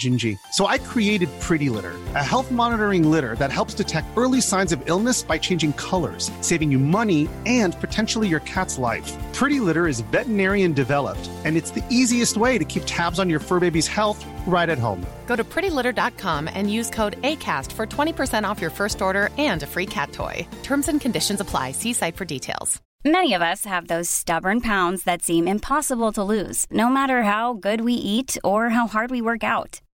Gingy. So I created Pretty Litter, a health monitoring litter that helps detect early signs of illness by changing colors, saving you money and potentially your cat's life. Pretty Litter is veterinarian developed, and it's the easiest way to keep tabs on your fur baby's health right at home. Go to prettylitter.com and use code ACAST for 20% off your first order and a free cat toy. Terms and conditions apply. See site for details. Many of us have those stubborn pounds that seem impossible to lose, no matter how good we eat or how hard we work out.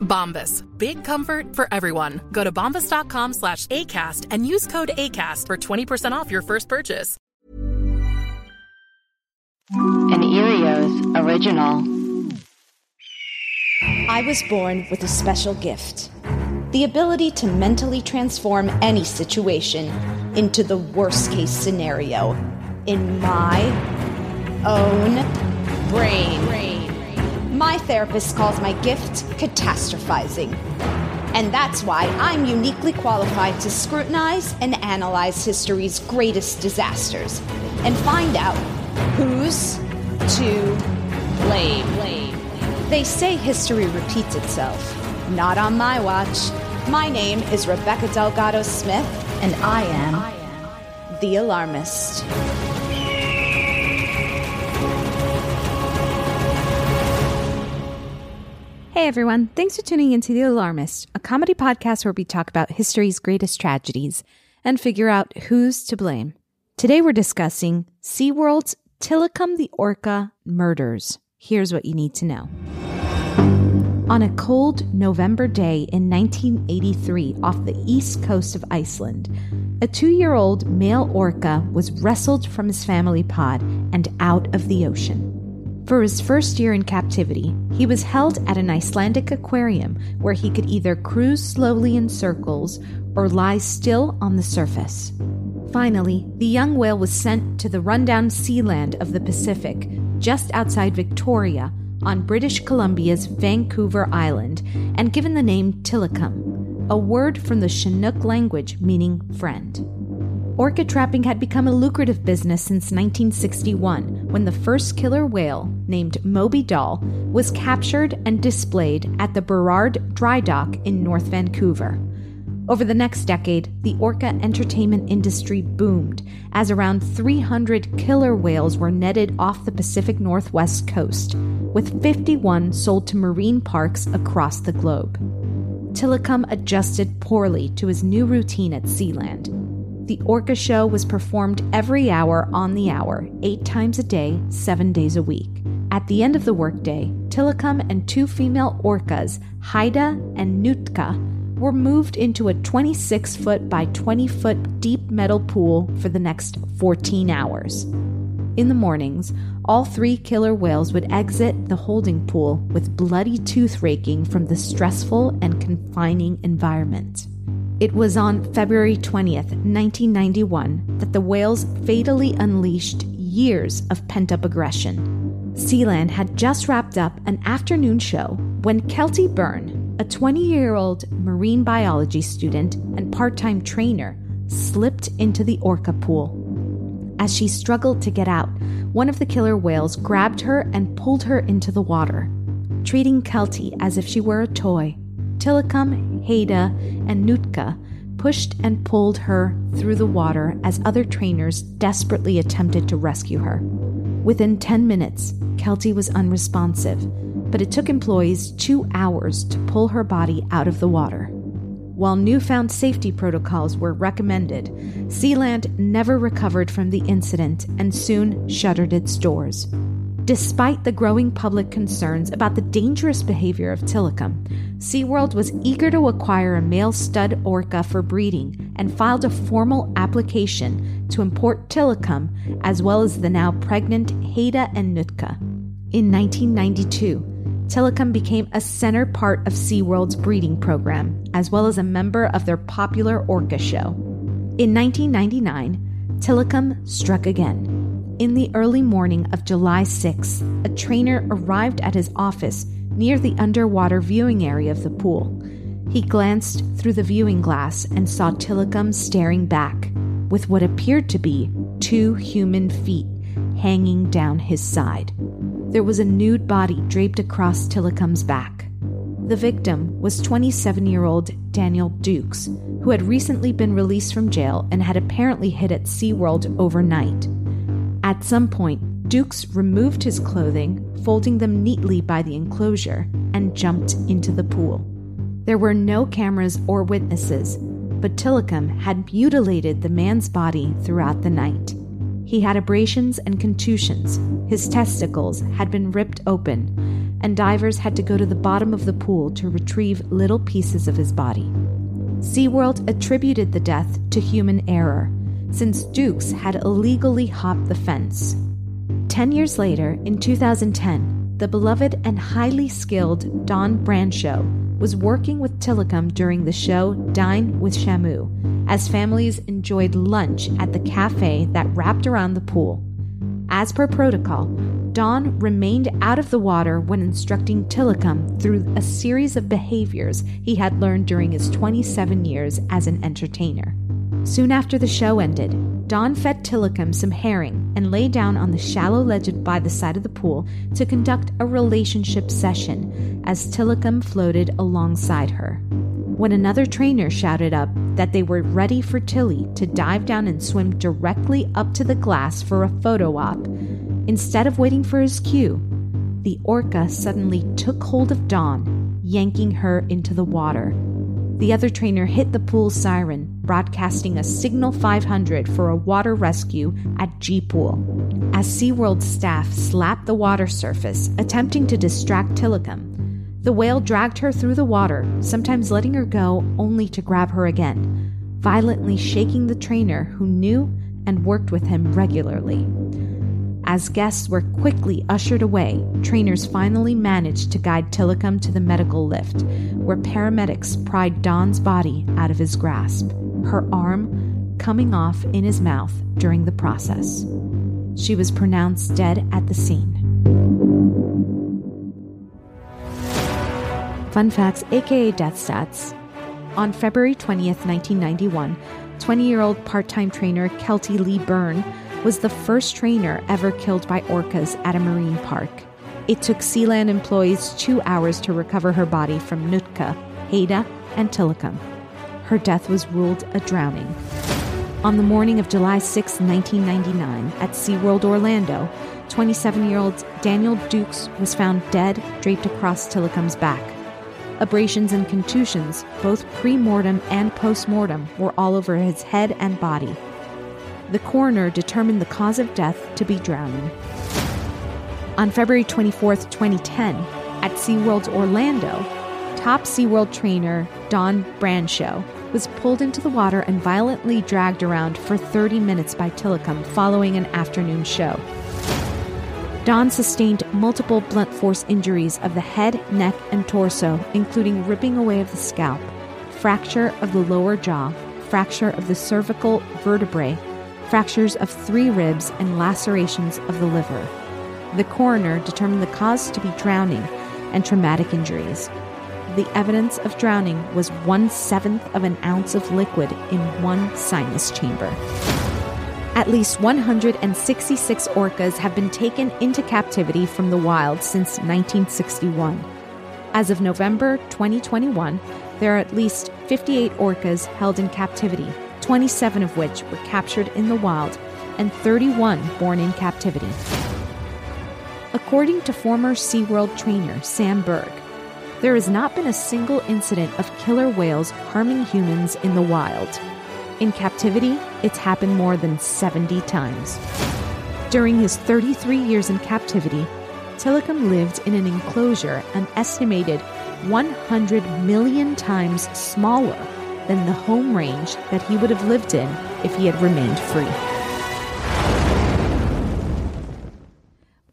Bombas. Big comfort for everyone. Go to bombas.com slash ACAST and use code ACAST for 20% off your first purchase. An Erios original. I was born with a special gift the ability to mentally transform any situation into the worst case scenario in my own brain. My therapist calls my gift catastrophizing. And that's why I'm uniquely qualified to scrutinize and analyze history's greatest disasters and find out who's to blame. They say history repeats itself. Not on my watch. My name is Rebecca Delgado Smith, and I am the alarmist. Hey everyone, thanks for tuning into The Alarmist, a comedy podcast where we talk about history's greatest tragedies and figure out who's to blame. Today we're discussing SeaWorld's Tilikum the Orca murders. Here's what you need to know. On a cold November day in 1983 off the east coast of Iceland, a two year old male orca was wrestled from his family pod and out of the ocean. For his first year in captivity, he was held at an Icelandic aquarium where he could either cruise slowly in circles or lie still on the surface. Finally, the young whale was sent to the rundown sealand of the Pacific, just outside Victoria, on British Columbia's Vancouver Island, and given the name Tilikum, a word from the Chinook language meaning friend. Orca trapping had become a lucrative business since 1961 when the first killer whale, named Moby Doll, was captured and displayed at the Burrard Dry Dock in North Vancouver. Over the next decade, the orca entertainment industry boomed as around 300 killer whales were netted off the Pacific Northwest coast, with 51 sold to marine parks across the globe. Tilikum adjusted poorly to his new routine at Sealand. The Orca Show was performed every hour on the hour, eight times a day, seven days a week. At the end of the workday, Tilikum and two female orcas, Haida and Nootka, were moved into a 26 foot by 20 foot deep metal pool for the next 14 hours. In the mornings, all three killer whales would exit the holding pool with bloody tooth raking from the stressful and confining environment. It was on February 20th, 1991, that the whales fatally unleashed years of pent up aggression. Sealand had just wrapped up an afternoon show when Keltie Byrne, a 20 year old marine biology student and part time trainer, slipped into the orca pool. As she struggled to get out, one of the killer whales grabbed her and pulled her into the water. Treating Keltie as if she were a toy, Tilikum, Haida, and Nootka pushed and pulled her through the water as other trainers desperately attempted to rescue her. Within 10 minutes, Keltie was unresponsive, but it took employees two hours to pull her body out of the water. While newfound safety protocols were recommended, Sealand never recovered from the incident and soon shuttered its doors. Despite the growing public concerns about the dangerous behavior of Tilikum, SeaWorld was eager to acquire a male stud orca for breeding and filed a formal application to import Tilikum as well as the now pregnant Haida and Nootka. In 1992, Tilikum became a center part of SeaWorld's breeding program, as well as a member of their popular orca show. In 1999, Tilikum struck again. In the early morning of July 6, a trainer arrived at his office near the underwater viewing area of the pool. He glanced through the viewing glass and saw Tilikum staring back, with what appeared to be two human feet hanging down his side there was a nude body draped across Tilikum's back. The victim was 27 year old Daniel Dukes, who had recently been released from jail and had apparently hid at SeaWorld overnight. At some point, Dukes removed his clothing, folding them neatly by the enclosure, and jumped into the pool. There were no cameras or witnesses, but Tilikum had mutilated the man's body throughout the night. He had abrasions and contusions. His testicles had been ripped open, and divers had to go to the bottom of the pool to retrieve little pieces of his body. SeaWorld attributed the death to human error, since Dukes had illegally hopped the fence. Ten years later, in 2010, the beloved and highly skilled Dawn Brancheau was working with Tilikum during the show Dine with Shamu, as families enjoyed lunch at the cafe that wrapped around the pool. As per protocol, Dawn remained out of the water when instructing Tilikum through a series of behaviors he had learned during his 27 years as an entertainer. Soon after the show ended, Dawn fed Tilikum some herring and lay down on the shallow ledge by the side of the pool to conduct a relationship session as Tilikum floated alongside her when another trainer shouted up that they were ready for Tilly to dive down and swim directly up to the glass for a photo op. Instead of waiting for his cue, the orca suddenly took hold of Dawn, yanking her into the water. The other trainer hit the pool siren, broadcasting a signal 500 for a water rescue at G Pool. As SeaWorld staff slapped the water surface, attempting to distract Tilikum, the whale dragged her through the water, sometimes letting her go only to grab her again, violently shaking the trainer who knew and worked with him regularly. As guests were quickly ushered away, trainers finally managed to guide Tilikum to the medical lift, where paramedics pried Dawn's body out of his grasp, her arm coming off in his mouth during the process. She was pronounced dead at the scene. Fun facts, aka death stats. On February 20th, 1991, 20 year old part time trainer Keltie Lee Byrne was the first trainer ever killed by orcas at a marine park. It took Sealand employees two hours to recover her body from Nootka, Haida, and Tilikum. Her death was ruled a drowning. On the morning of July 6, 1999, at SeaWorld Orlando, 27 year old Daniel Dukes was found dead, draped across Tilikum's back. Abrasions and contusions, both pre mortem and post mortem, were all over his head and body. The coroner determined the cause of death to be drowning. On February 24, 2010, at SeaWorld's Orlando, top SeaWorld trainer Dawn Brancheau was pulled into the water and violently dragged around for 30 minutes by Tilikum following an afternoon show. Dawn sustained multiple blunt force injuries of the head, neck, and torso, including ripping away of the scalp, fracture of the lower jaw, fracture of the cervical vertebrae, fractures of three ribs, and lacerations of the liver. The coroner determined the cause to be drowning and traumatic injuries. The evidence of drowning was one seventh of an ounce of liquid in one sinus chamber. At least 166 orcas have been taken into captivity from the wild since 1961. As of November 2021, there are at least 58 orcas held in captivity, 27 of which were captured in the wild, and 31 born in captivity. According to former SeaWorld trainer Sam Berg, there has not been a single incident of killer whales harming humans in the wild. In captivity, it's happened more than 70 times. During his 33 years in captivity, Tilikum lived in an enclosure an estimated 100 million times smaller than the home range that he would have lived in if he had remained free.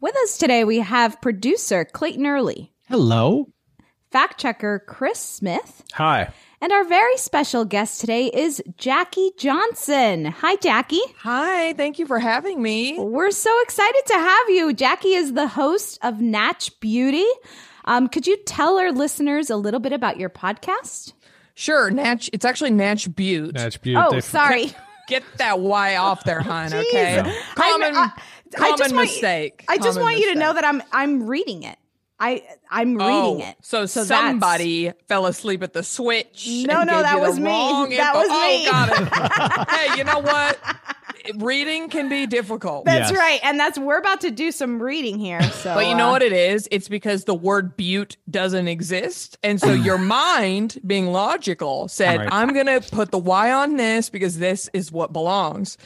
With us today, we have producer Clayton Early, Hello. fact checker Chris Smith, Hi. and our very special guest today is Jackie Johnson. Hi, Jackie. Hi, thank you for having me. We're so excited to have you. Jackie is the host of Natch Beauty. Um, could you tell our listeners a little bit about your podcast? Sure, Natch. It's actually Natch Butte. Natch Butte. Oh, different. sorry. Get that Y off there, hon. Okay. Jeez. Common, I'm- I- I common just want- mistake. I just Common want you to know that I'm I'm reading it. I I'm Oh, reading it. So, that's- somebody fell asleep at the switch. No, and no, gave that you the was me. wrong That info. was oh, me. Oh, got it. hey, you know what? Reading can be difficult. That's Yes. right, and that's we're about to do some reading here. So, But you know uh, what it is? It's because the word butte doesn't exist. And so your mind, being logical, said, Right. I'm going to put the Y on this because this is what belongs.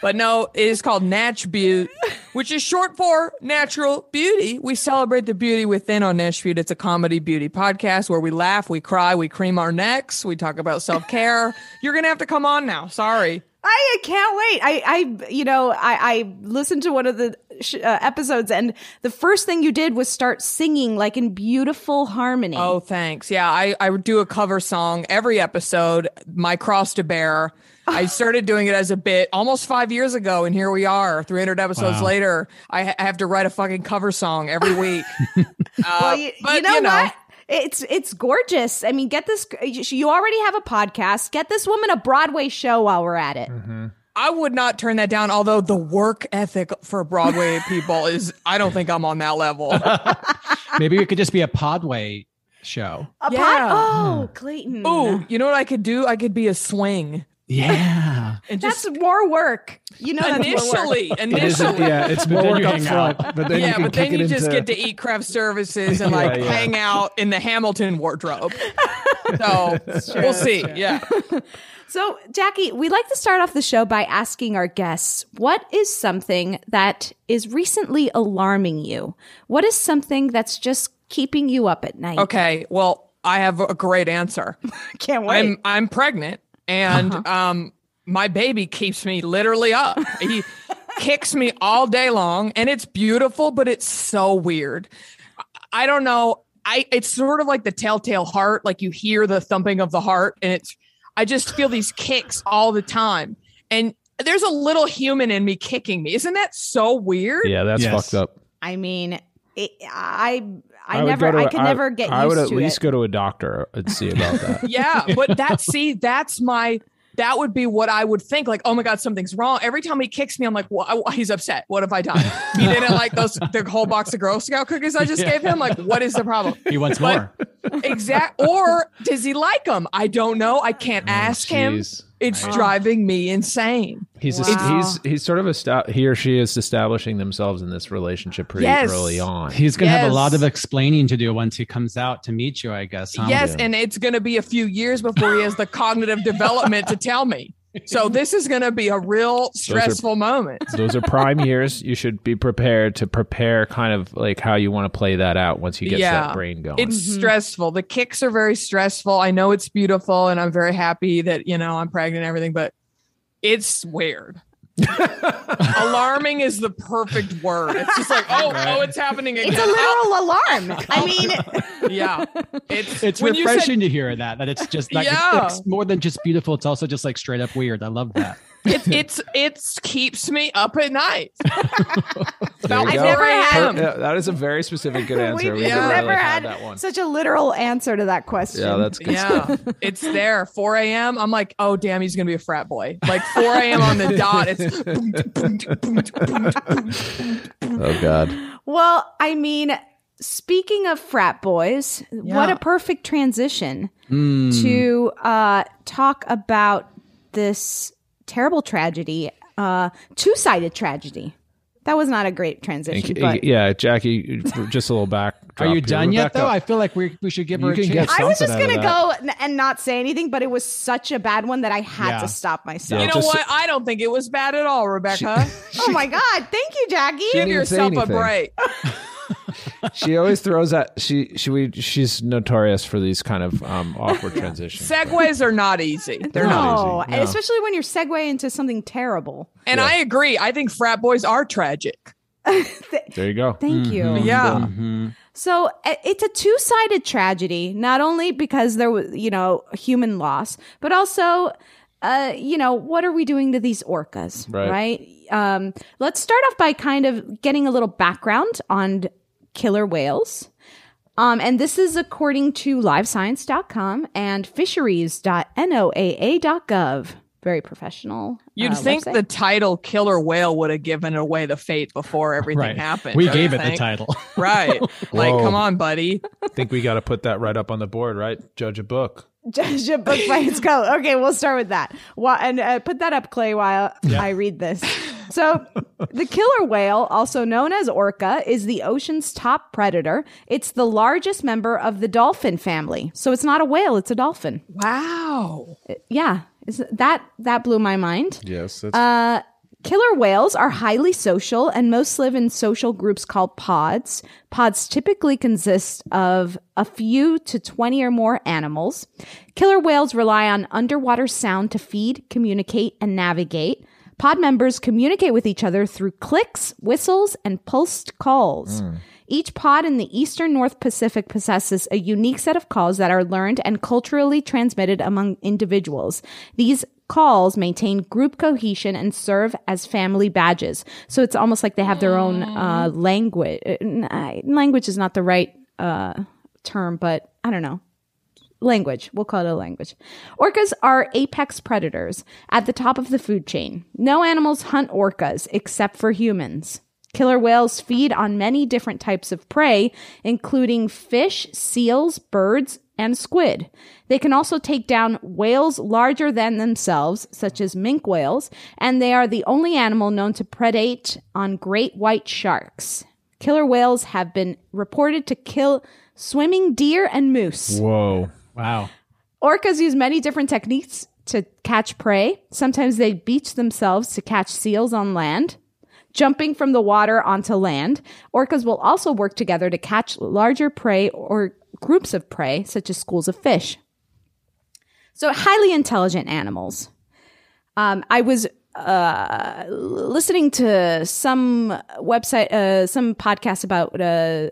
But no, it is called Natch Butte, which is short for natural beauty. We celebrate the beauty within on Natch Butte. It's a comedy beauty podcast where we laugh, we cry, we cream our necks, we talk about self care. You're going to have to come on now. Sorry. I can't wait. I, I, you know, I, I listened to one of the sh- uh, episodes, and the first thing you did was start singing like in beautiful harmony. Oh, thanks. Yeah, I, I do a cover song every episode, My Cross to Bear. I started doing it as a bit almost five years ago, and here we are, 300 episodes Wow. later. I, ha- I have to write a fucking cover song every week. uh, well, you, but, you know what? It's it's gorgeous. I mean, get this. You already have a podcast. Get this woman a Broadway show while we're at it. Mm-hmm. I would not turn that down, although the work ethic for Broadway people is, I don't think I'm on that level. Maybe it could just be a Podway show. A Yeah. pod. Oh, Clayton. Ooh, you know what I could do? I could be a swing. Yeah. And that's more work. You know, that's initially, It is, initially. yeah, it's But more then work you up front, but then you yeah, can but then you it just into, get to eat craft services and like yeah. hang out in the Hamilton wardrobe. So we'll see. Yeah. So, Jackie, we like to start off the show by asking our guests what is something that is recently alarming you? What is something that's just keeping you up at night? Okay. Well, I have a great answer. Can't wait. I'm I'm pregnant and um my baby keeps me literally up. He kicks me all day long and it's beautiful, but it's so weird. I don't know. I it's sort of like the telltale heart, like you hear the thumping of the heart and it's I just feel these kicks all the time. And there's a little human in me kicking me. Isn't that so weird? Yeah, that's Yes. fucked up. I mean, it, I I, would never go to I a- could never get I used would at to least it. go to a doctor and see about that. Yeah, but that see, that's my that would be what I would think. Like, oh my god, something's wrong. Every time he kicks me, I'm like, well, he's upset. What have I done? He didn't like those the whole box of Girl Scout cookies I just gave him. Like, what is the problem? He wants But- more. Exact. Or does he like them? I don't know. I can't oh, ask him. Jeez. It's Wow. driving me insane. He's Wow. he's he's sort of esta- he or she is establishing themselves in this relationship pretty Yes. early on. He's going to have a lot of explaining to do once he comes out to meet you, I guess. huh? Yes, Yeah. and it's going to be a few years before he has the cognitive development to tell me. So this is going to be a real stressful moment. Those are prime years. You should be prepared to prepare kind of like how you want to play that out once he gets that brain going. It's mm-hmm. stressful. The kicks are very stressful. I know it's beautiful and I'm very happy that, you know, I'm pregnant and everything, but it's weird. Alarming is the perfect word. It's just like, oh, oh, it's happening again. It's a literal oh. alarm. I mean, yeah. It's It's when you said- refreshing to hear that, that it's just like Yeah. it's more than just beautiful. It's also just like straight up weird. I love that. It's it's it's keeps me up at night. I've never had- Yeah, that is a very specific good answer. We've We never never really had, had that one. such a literal answer to that question. Yeah, that's good Yeah, stuff. it's there. 4 a.m. I'm like, oh damn, he's gonna be a frat boy. Like 4 a.m. on the dot. It's Oh God. Well, I mean, speaking of frat boys, what a perfect transition Hmm. to uh, talk about this terrible tragedy, uh, two sided tragedy. That was not a great transition, but yeah, Jackie, just a little back. Are you done yet, though? I feel like we we should give her a chance. I was just gonna go n- and not say anything, but it was such a bad one that I had Yeah. to stop myself. you know just- what? I don't think it was bad at all, Rebecca. oh my god! Thank you, Jackie. Give didn't even say yourself a break. She always throws that. She she we, she's notorious for these kind of um, awkward transitions. Segues are not easy. They're no, not and especially when you're segue into something terrible. And I agree. I think frat boys are tragic. There you go. Thank you. Yeah. So uh, it's a two-sided tragedy, not only because there was, you know, human loss, but also, uh, you know, what are we doing to these orcas, Right. right? Um, let's start off by kind of getting a little background on killer whales. Um, and this is according to livescience.com and fisheries.noaa.gov. Very professional. You'd uh, think website. the title "Killer Whale" would have given away the fate before everything Right. happened. We gave you it the title. right? Like, Whoa. come on, buddy. I think we got to put that right up on the board, right? Judge a book. Judge a book by its color. Okay, we'll start with that. Why, and uh, put that up, Clay, while I read this. So, the killer whale, also known as orca, is the ocean's top predator. It's the largest member of the dolphin family. So, it's not a whale; it's a dolphin. Wow. Yeah, is that that blew my mind. Yes. That's, Uh, killer whales are highly social and most live in social groups called pods. Pods typically consist of a few to 20 or more animals. Killer whales rely on underwater sound to feed, communicate, and navigate. Pod members communicate with each other through clicks, whistles, and pulsed calls. Hmm. Each pod in the eastern North Pacific possesses a unique set of calls that are learned and culturally transmitted among individuals. These calls maintain group cohesion and serve as family badges. So it's almost like they have their own uh, language. Language is not the right uh, term, but I don't know language. We'll call it a language. Orcas are apex predators at the top of the food chain. No animals hunt orcas except for humans. Killer whales feed on many different types of prey, including fish, seals, birds, and squid. They can also take down whales larger than themselves, such as minke whales, and they are the only animal known to predate on great white sharks. Killer whales have been reported to kill swimming deer and moose. Whoa. Wow. Orcas use many different techniques to catch prey. Sometimes they beach themselves to catch seals on land, jumping from the water onto land. Orcas will also work together to catch larger prey or groups of prey, such as schools of fish. So, highly intelligent animals. Um, I was uh, listening to some website, uh, some podcast about uh,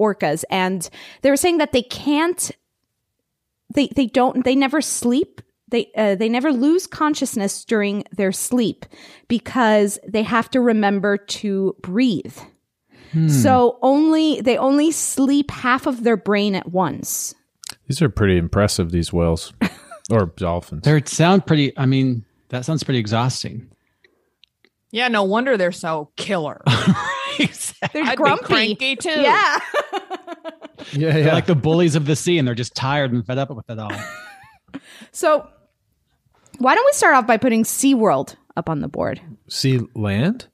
orcas, and they were saying that they can't they they don't they never sleep they uh, they never lose consciousness during their sleep because they have to remember to breathe Hmm. so only they only sleep half of their brain at once These are pretty impressive. These whales or dolphins. They sound pretty. I mean, that sounds pretty exhausting. Yeah, no wonder they're so killer. they're I'd be grumpy cranky too. yeah yeah, They're yeah. like the bullies of the sea, and they're just tired and fed up with it all. so why don't we start off by putting SeaWorld up on the board Sea land.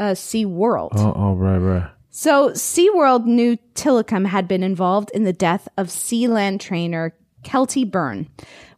Uh SeaWorld Oh, oh, right, right. So, SeaWorld knew Tilikum had been involved in the death of Sealand trainer Keltie Byrne.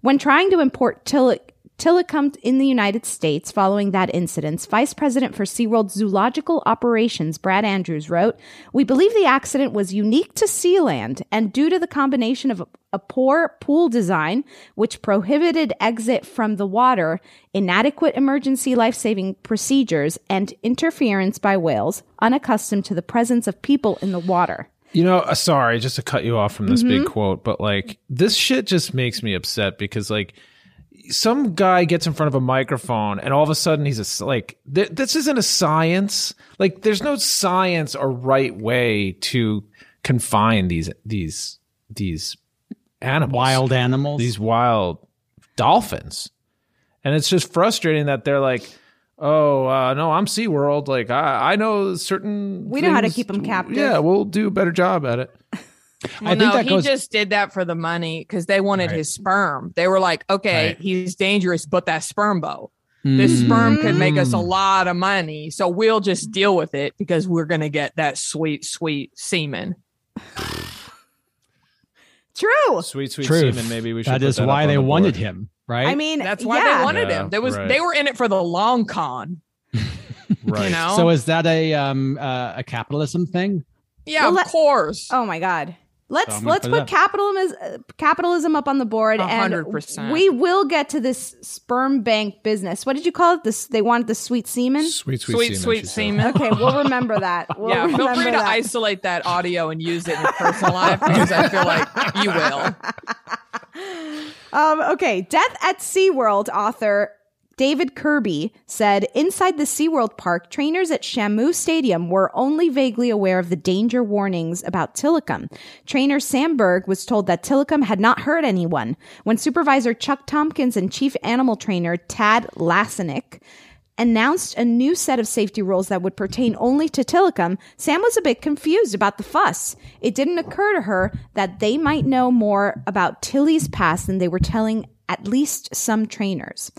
When trying to import Tilikum Tilikum in the United States following that incident, Vice President for SeaWorld Zoological Operations Brad Andrews wrote, We believe the accident was unique to Sealand and due to the combination of a, a poor pool design, which prohibited exit from the water, inadequate emergency life saving procedures, and interference by whales unaccustomed to the presence of people in the water. You know, uh, sorry, just to cut you off from this Mm-hmm. big quote, but like this shit just makes me upset because like some guy gets in front of a microphone and all of a sudden he's a s- like th- this isn't a science. Like there's no science or right way to confine these these these animals, Wild animals. these wild dolphins, and it's just frustrating that they're like. Oh uh, no! I'm SeaWorld. Like I, I know certain. We know how to keep them captive. Yeah, we'll do a better job at it. Well, think no, that he goes- just did that for the money because they wanted Right. his sperm. They were like, okay, Right. he's dangerous, but that sperm bow. This sperm could make us a Mm. lot of money. So we'll just deal with it because we're going to get that sweet, sweet semen. True. Sweet, sweet Truth. semen. Maybe we should. That is that why they the wanted him, right? I mean, That's why yeah. they wanted Yeah, him. There was right. they were in it for the long con. Right. You know? So is that a um uh, a capitalism thing? yeah, Well, of let- course. Oh my god. Let's So let's put put capitalism uh, capitalism up on the board, and hundred percent. we will get to this sperm bank business. What did you call it? This they wanted the sweet semen. Sweet, sweet, sweet, semen, sweet semen. Okay, we'll remember that. We'll yeah, feel remember free to that. isolate that audio and use it in your personal life because I feel like you will. Um, okay, Death at SeaWorld author David Kirby said inside the SeaWorld park, trainers at Shamu Stadium were only vaguely aware of the danger warnings about Tilikum. Trainer Sam Berg was told that Tilikum had not hurt anyone. When supervisor Chuck Tompkins and chief animal trainer Thad Lacinak announced a new set of safety rules that would pertain only to Tilikum, Sam was a bit confused about the fuss. It didn't occur to her that they might know more about Tilly's past than they were telling at least some trainers.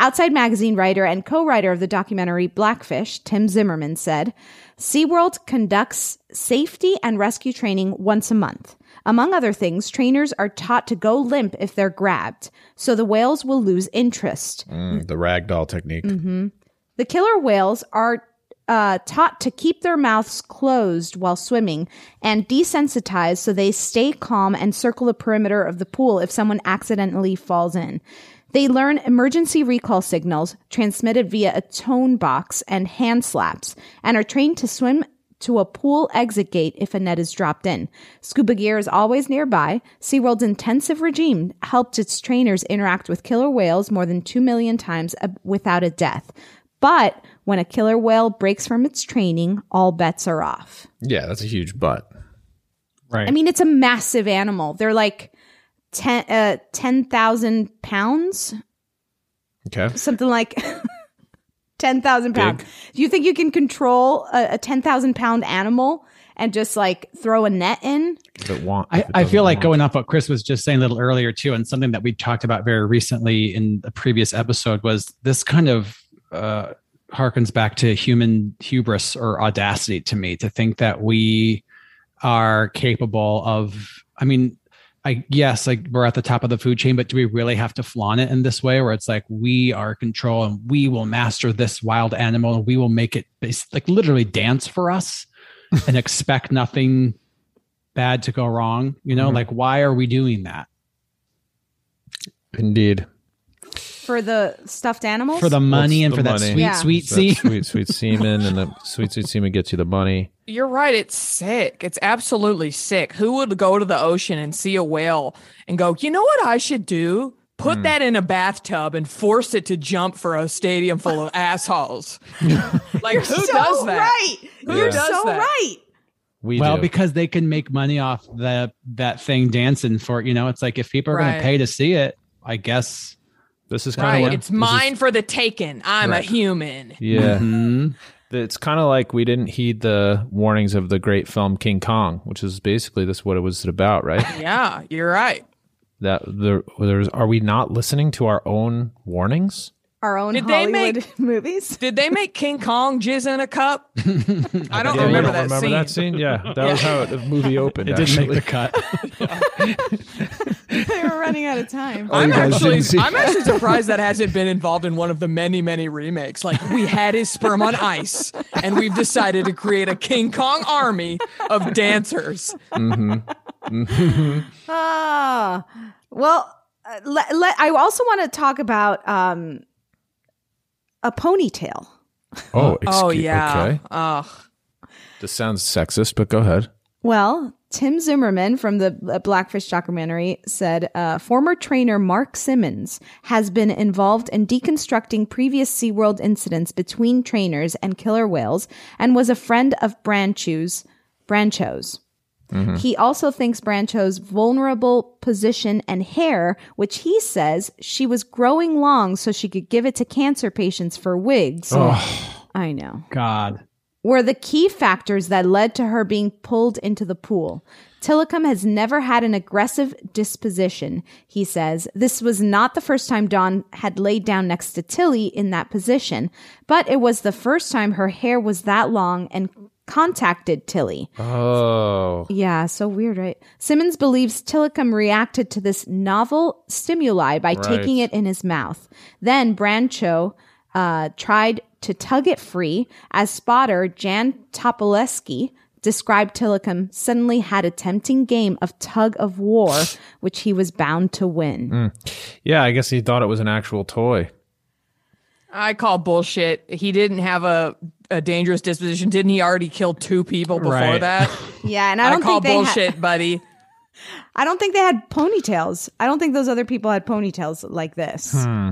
Outside Magazine writer and co-writer of the documentary Blackfish, Tim Zimmermann said, SeaWorld conducts safety and rescue training once a month. Among other things, trainers are taught to go limp if they're grabbed, so the whales will lose interest. Mm, the ragdoll technique. The killer whales are uh, taught to keep their mouths closed while swimming and desensitized so they stay calm and circle the perimeter of the pool if someone accidentally falls in. They learn emergency recall signals transmitted via a tone box and hand slaps and are trained to swim to a pool exit gate if a net is dropped in. Scuba gear is always nearby. SeaWorld's intensive regime helped its trainers interact with killer whales more than 2 million times without a death. But when a killer whale breaks from its training, all bets are off. Yeah, that's a huge butt. Right. I mean, it's a massive animal. They're like 10 uh, 10,000 pounds, Okay. something like 10,000 pounds. Do you think you can control a, a 10,000 pound animal and just like throw a net in? If it want, I, if it I doesn't feel like want. going off what Chris was just saying a little earlier too, and something that we talked about very recently in a previous episode was this kind of uh, harkens back to human hubris or audacity to me to think that we are capable of. I mean, I yes, like we're at the top of the food chain, but do we really have to flaunt it in this way, where it's like we are control and we will master this wild animal and we will make it like literally dance for us and expect nothing bad to go wrong you know Mhm. like why are we doing that Indeed. For the stuffed animals? for the money and the for that money? sweet Yeah. sweet That seed sweet, sweet semen, and the sweet, sweet semen gets you the money. You're right. It's sick. It's absolutely sick. Who would go to the ocean and see a whale and go, you know what I should do? Put hmm. that in a bathtub and force it to jump for a stadium full of assholes. like, who so does that? right. Who You're does so that? right. We well do. because they can make money off the that thing dancing for you know it's like if people are going to pay to see it i guess this is kind Right. of what It's mine for the taking. I'm Right. a human. Yeah. Mhm. It's kind of like we didn't heed the warnings of the great film King Kong, which is basically this what it was about, right? Yeah, you're right. that there, there's are we not listening to our own warnings? Our own Did they Hollywood make- movies. Did they make King Kong jizz in a cup? I don't Yeah, you remember don't that remember scene. that scene? Yeah, that was how the movie opened. it didn't make the cut they were running out of time. I'm actually, see- I'm actually surprised that hasn't been involved in one of the many, many remakes. Like we had his sperm on ice, and we've decided to create a King Kong army of dancers. Ah, well, uh, let, let, I also want to talk about um, a ponytail. Oh, Oh yeah. Okay. Ugh. This sounds sexist, but go ahead. Well, Tim Zimmermann from the uh, Blackfish documentary said uh, former trainer Mark Simmons has been involved in deconstructing previous SeaWorld incidents between trainers and killer whales and was a friend of Brancheau's. Brancheau's. He also thinks Brancheau's vulnerable position and hair, which he says she was growing long so she could give it to cancer patients for wigs. Oh, I know God. Were the key factors that led to her being pulled into the pool. Tilikum has never had an aggressive disposition, he says. This was not the first time Dawn had laid down next to Tilly in that position, but it was the first time her hair was that long and contacted Tilly. Oh. Yeah, so weird, right? Simmons believes Tilikum reacted to this novel stimuli by Right. taking it in his mouth. Then Brancheau uh, tried to tug it free, as spotter Jan Topoleski described Tilikum suddenly had a tempting game of tug of war, which he was bound to win. Mm. Yeah, I guess he thought it was an actual toy. I call bullshit. He didn't have a, a dangerous disposition. Didn't he already kill two people before Right. that? Yeah, and I don't call think they ha- bullshit, buddy. I don't think they had ponytails. I don't think those other people had ponytails like this. Hmm.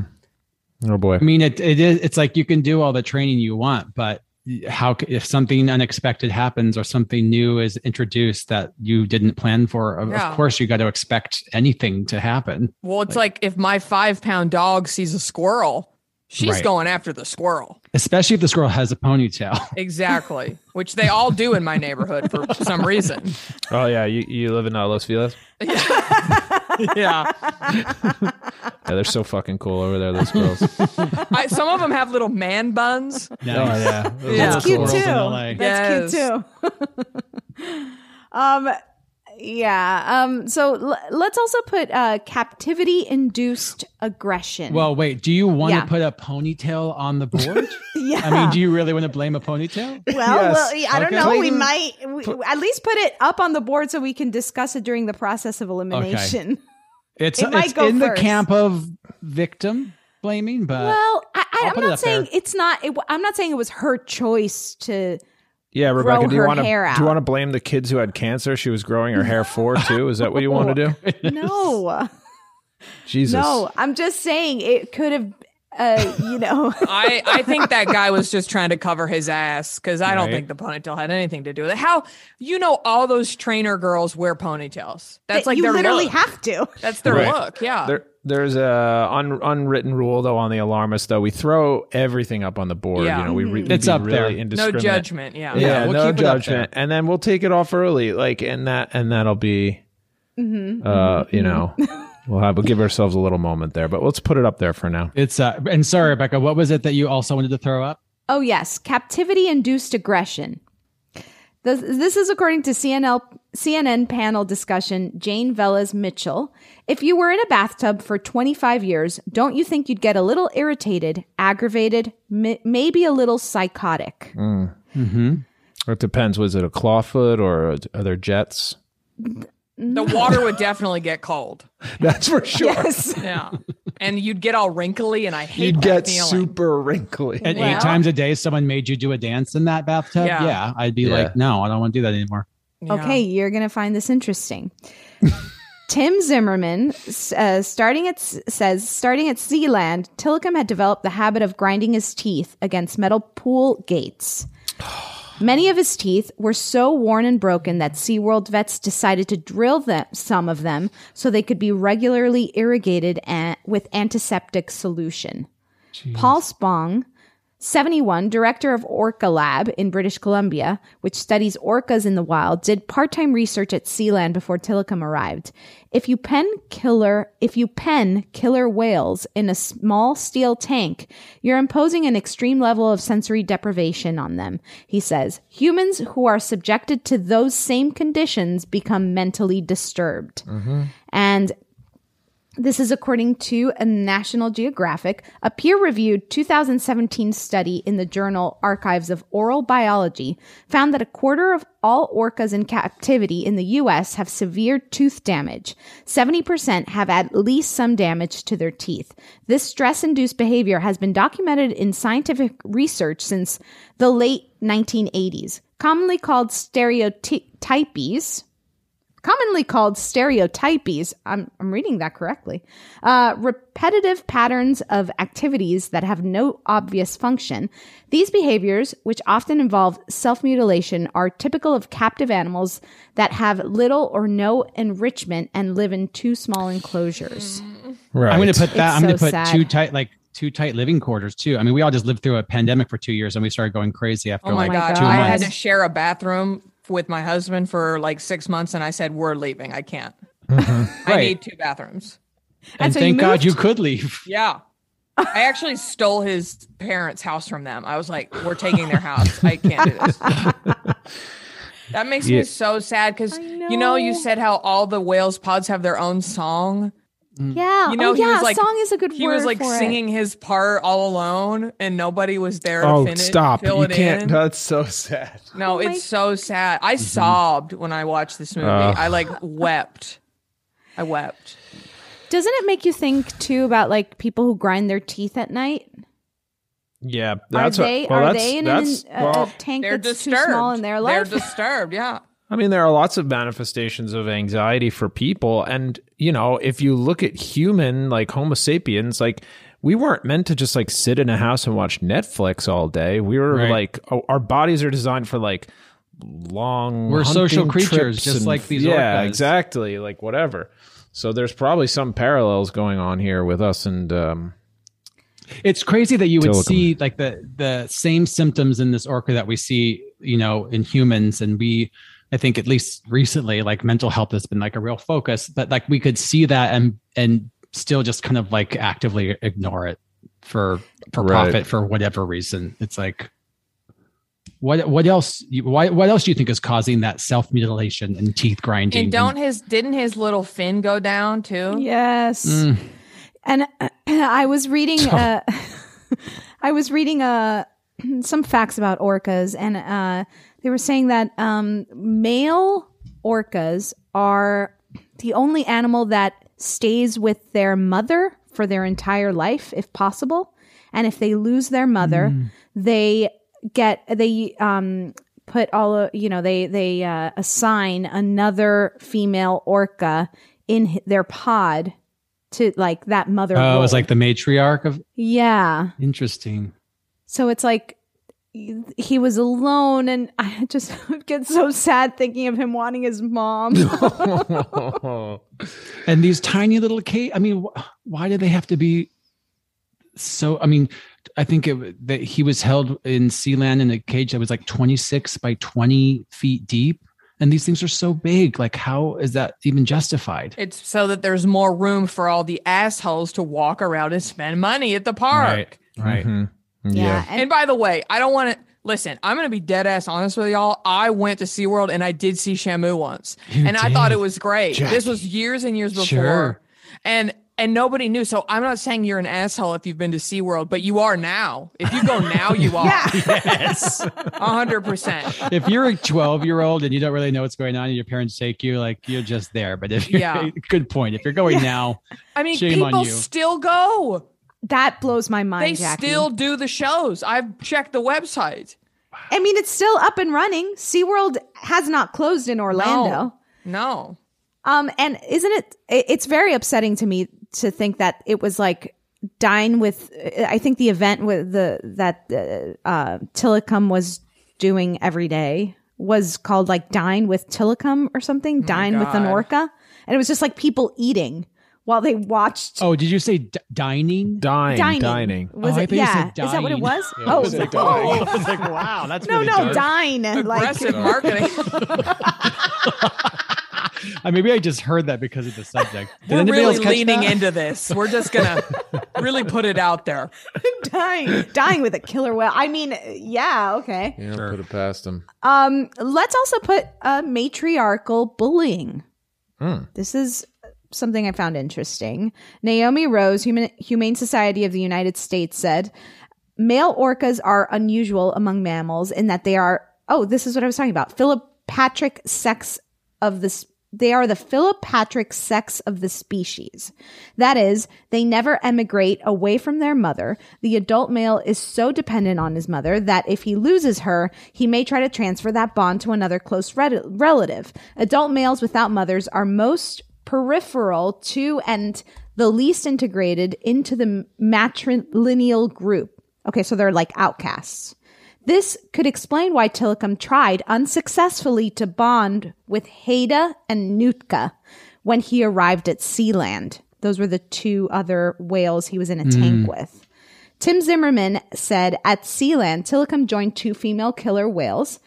Oh boy. I mean, it, it is. It's like you can do all the training you want, but how if something unexpected happens or something new is introduced that you didn't plan for? Of, Yeah. of course, you got to expect anything to happen. Well, it's like, if my five pound dog sees a squirrel, she's Right. going after the squirrel. Especially if the squirrel has a ponytail. Exactly. Which they all do in my neighborhood for some reason. Oh yeah, you, you live in uh, Los Feliz? Yeah. Yeah, yeah, they're so fucking cool over there, those girls. I, some of them have little man buns. Oh yeah. Yeah. That's cute too. in LA. That's cute too. um, yeah. Um. So l- let's also put uh, captivity-induced aggression. Well, wait. Do you want Yeah. to put a ponytail on the board? yeah. I mean, do you really want to blame a ponytail? well, Yes. well, I don't Okay. know. We might we, at least put it up on the board so we can discuss it during the process of elimination. It's It might it's go in first. the camp of victim blaming, but Well, I, I, I'll I'm not up there. saying it's not. It, I'm not saying it was her choice to. Yeah, Rebecca, do you want to do you want to blame the kids who had cancer? She was growing her hair for too. Is that what you want to do? No, Jesus. no. I'm just saying it could have. Uh, you know. I, I think that guy was just trying to cover his ass because I don't think the ponytail had anything to do with it. How you know all those trainer girls wear ponytails? That's that like you their literally look. have to. That's their Right. look. Yeah. There, there's a un, unwritten rule though on the alarmist though. We throw everything up on the board. Yeah. You know, we re- It's we up really there. no judgment. Yeah. Yeah, we'll no keep judgment, and then we'll take it off early, like and that and that'll be, Mm-hmm. uh, you know, we'll have we'll give ourselves a little moment there, but let's put it up there for now. it's uh. And sorry, Rebecca, what was it that you also wanted to throw up? Oh, yes. Captivity induced aggression. This, this is according to CNL, CNN panel discussion Jane Velez Mitchell. If you were in a bathtub for 25 years, don't you think you'd get a little irritated, aggravated, m- maybe a little psychotic? Mm-hmm. It depends. Was it a clawfoot or are there jets? The water would definitely get cold. That's for sure. Yes. Yeah. And you'd get all wrinkly, and I hate You'd that get feeling. super wrinkly. And Well- eight times a day, someone made you do a dance in that bathtub. Yeah. Yeah, I'd be Yeah. like, no, I don't want to do that anymore. Yeah. Okay, you're going to find this interesting. Tim Zimmermann, uh, starting at says starting at Sealand, Tilikum had developed the habit of grinding his teeth against metal pool gates. Many of his teeth were so worn and broken that SeaWorld vets decided to drill them, some of them so they could be regularly irrigated a- with antiseptic solution. Paul Spong, 71, director of Orca Lab in British Columbia, which studies orcas in the wild, did part-time research at Sealand before Tilikum arrived. If you pen killer, if you pen killer whales in a small steel tank, you're imposing an extreme level of sensory deprivation on them. He says, humans who are subjected to those same conditions become mentally disturbed. Mm-hmm. And This is according to a National Geographic. A peer reviewed 2017 study in the journal Archives of Oral Biology found that a quarter of all orcas in captivity in the U.S. have severe tooth damage. 70% have at least some damage to their teeth. This stress induced behavior has been documented in scientific research since the late 1980s. Commonly called stereotypies, commonly called stereotypies. I'm, I'm reading that correctly. Uh, repetitive patterns of activities that have no obvious function. These behaviors, which often involve self mutilation, are typical of captive animals that have little or no enrichment and live in too small enclosures. Right. I'm going to put that. It's I'm going to put sad. too tight, like too tight living quarters too. I mean, we all just lived through a pandemic for two years, and we started going crazy after Oh my like god, two I had to share a bathroom with my husband for like six months, and I said, "We're leaving. I can't. Mm-hmm. I Right. need two bathrooms." and so you thank God you could leave. Yeah. I actually stole his parents' house from them. I was like, "We're taking their house. I can't do this." That makes Yeah. me so sad because you know you said how all the whales pods have their own song. Mm. Yeah. You oh, know, oh, he yeah. was like song is a good He word was like for it. singing his part all alone, and nobody was there to Oh, finish. stop! Fill You it can't. in. That's so sad. No, Oh my- it's so sad. I mm-hmm. sobbed when I watched this movie. Ugh. I like wept. I wept. Doesn't it make you think too about like people who grind their teeth at night? Yeah, that's are what- they well, are that's- they in that's- an, a, well, a tank They're that's disturbed. too small in their life? They're disturbed. Yeah. I mean, there are lots of manifestations of anxiety for people. And, you know, if you look at human, like Homo sapiens, like we weren't meant to just like sit in a house and watch Netflix all day. We were Right. like, oh, our bodies are designed for like long. We're social creatures, just and- like these Yeah, orcas. exactly. Like whatever. So there's probably some parallels going on here with us and, um, It's crazy that you would see like the the same symptoms in this orca that we see, you know, in humans, and we, I think at least recently, like mental health has been like a real focus. But like we could see that and and still just kind of like actively ignore it for for Right. profit for whatever reason. It's like. What what else? you- Why what else do you think is causing that self mutilation and teeth grinding? And don't his didn't his little fin go down too? Yes. Mm. And uh, I was reading uh I was reading uh some facts about orcas and uh they were saying that um male orcas are the only animal that stays with their mother for their entire life if possible. And if they lose their mother, they get they um put all you know they they uh, assign another female orca in their pod to like that mother Oh, it was like the matriarch of yeah interesting. so it's like he was alone and i just get so sad thinking of him wanting his mom. And these tiny little cage i mean wh- why do they have to be so i mean i think it, that he was held in sealand in a cage that was like 26 by 20 feet deep. And these things are so big. Like how is that even justified? It's so that there's more room for all the assholes to walk around and spend money at the park. right. Right. Mhm. Yeah, and- And by the way, I don't want to listen. I'm going to be dead ass honest with y'all. I went to SeaWorld and I did see Shamu once, You and I thought it was great. This was years and years before, Sure. and and nobody knew. So I'm not saying you're an asshole if you've been to SeaWorld, but you are now. If you go now, you are. yes hundred percent. if you're a 12 year old and you don't really know what's going on and your parents take you like you're just there but if you're Yeah. good point if you're going now I mean, Shame on people you. still go. That blows my mind They Jackie. still do the shows. I've checked the website. i mean it's still up and running seaworld has not closed in orlando No. Um, and isn't it? it- It's very upsetting to me to think that it was like dine with. I think the event with the that uh, uh, Tilikum was doing every day was called like dine with Tilikum or something. dine with an orca, and it was just like people eating while they watched. oh did you say d- dining Dine, dining. dining. Was Oh, I it? you Yeah. said Is that what it was? Yeah, oh, I was like, no. dine. I was like, wow, that's no, really no, dark. dine. Like, Aggressive marketing. Uh, maybe I just heard that because of the subject. Did We're really else leaning that? into this. We're just gonna really put it out there. dying, dying with a killer whale. I mean, yeah, okay. Yeah, put it past them. Um, let's also put uh, matriarchal bullying. Hmm. This is something I found interesting. Naomi Rose, Human, Humane Society of the United States, said male orcas are unusual among mammals in that they are, oh, this is what I was talking about, philopatric sex of the they are the philopatric sex of the species. That is, they never emigrate away from their mother. The adult male is so dependent on his mother that if he loses her, he may try to transfer that bond to another close re- relative. Adult males without mothers are most peripheral to and the least integrated into the matrilineal group. Okay, so they're like outcasts. This could explain why Tilikum tried unsuccessfully to bond with Haida and Nootka when he arrived at Sealand. Those were the two other whales he was in a Mm. tank with. Tim Zimmermann said at Sealand, Tilikum joined two female killer whales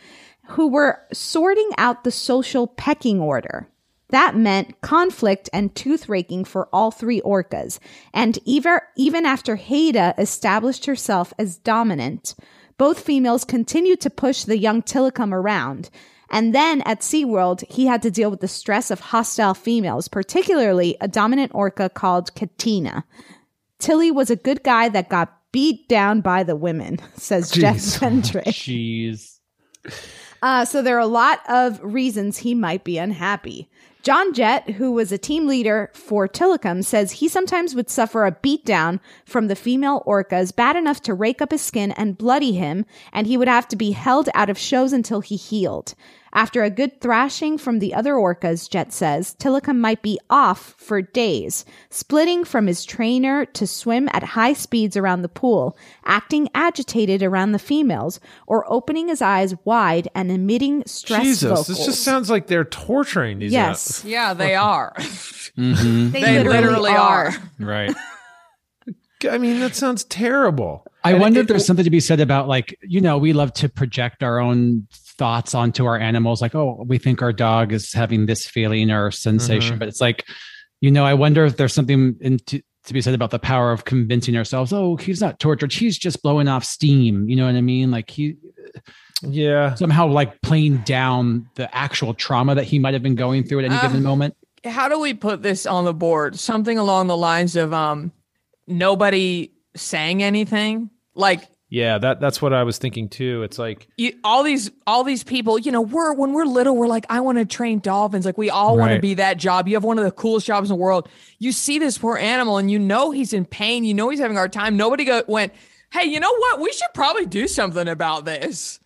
who were sorting out the social pecking order. That meant conflict and tooth raking for all three orcas. And even, even after Haida established herself as dominant, both females continued to push the young Tilikum around. And then at SeaWorld, he had to deal with the stress of hostile females, particularly a dominant orca called Katina. Tilly was a good guy that got beat down by the women, says Jeff Pendray. Jeez. Uh, so there are a lot of reasons he might be unhappy. John Jett, who was a team leader for Tilikum, says he sometimes would suffer a beatdown from the female orcas bad enough to rake up his skin and bloody him, and he would have to be held out of shows until he healed. After a good thrashing from the other orcas, Jett says, Tilikum might be off for days, splitting from his trainer to swim at high speeds around the pool, acting agitated around the females, or opening his eyes wide and emitting stress Jesus, vocals. this just sounds like they're torturing these. Yes. Yeah, they are. Mhm. They They literally literally are. are. Right. I mean, that sounds terrible. I And wonder it- if there's something to be said about like, you know, we love to project our own thoughts onto our animals. Like, oh, we think our dog is having this feeling or sensation, Mhm. but it's like, you know, I wonder if there's something in to, to be said about the power of convincing ourselves, oh, he's not tortured. He's just blowing off steam. You know what I mean? Like he yeah, somehow like playing down the actual trauma that he might have been going through at any Uh, given moment. How do we put this on the board? Something along the lines of um nobody saying anything. Like Yeah, that that's what I was thinking too. It's like you, all these all these people, you know, we're when we're little, we're like, I want to train dolphins. Like we all want to be that job. You have one of the coolest jobs in the world. You see this poor animal, and you know he's in pain. You know he's having a hard time. Nobody go went, hey, you know what? We should probably do something about this.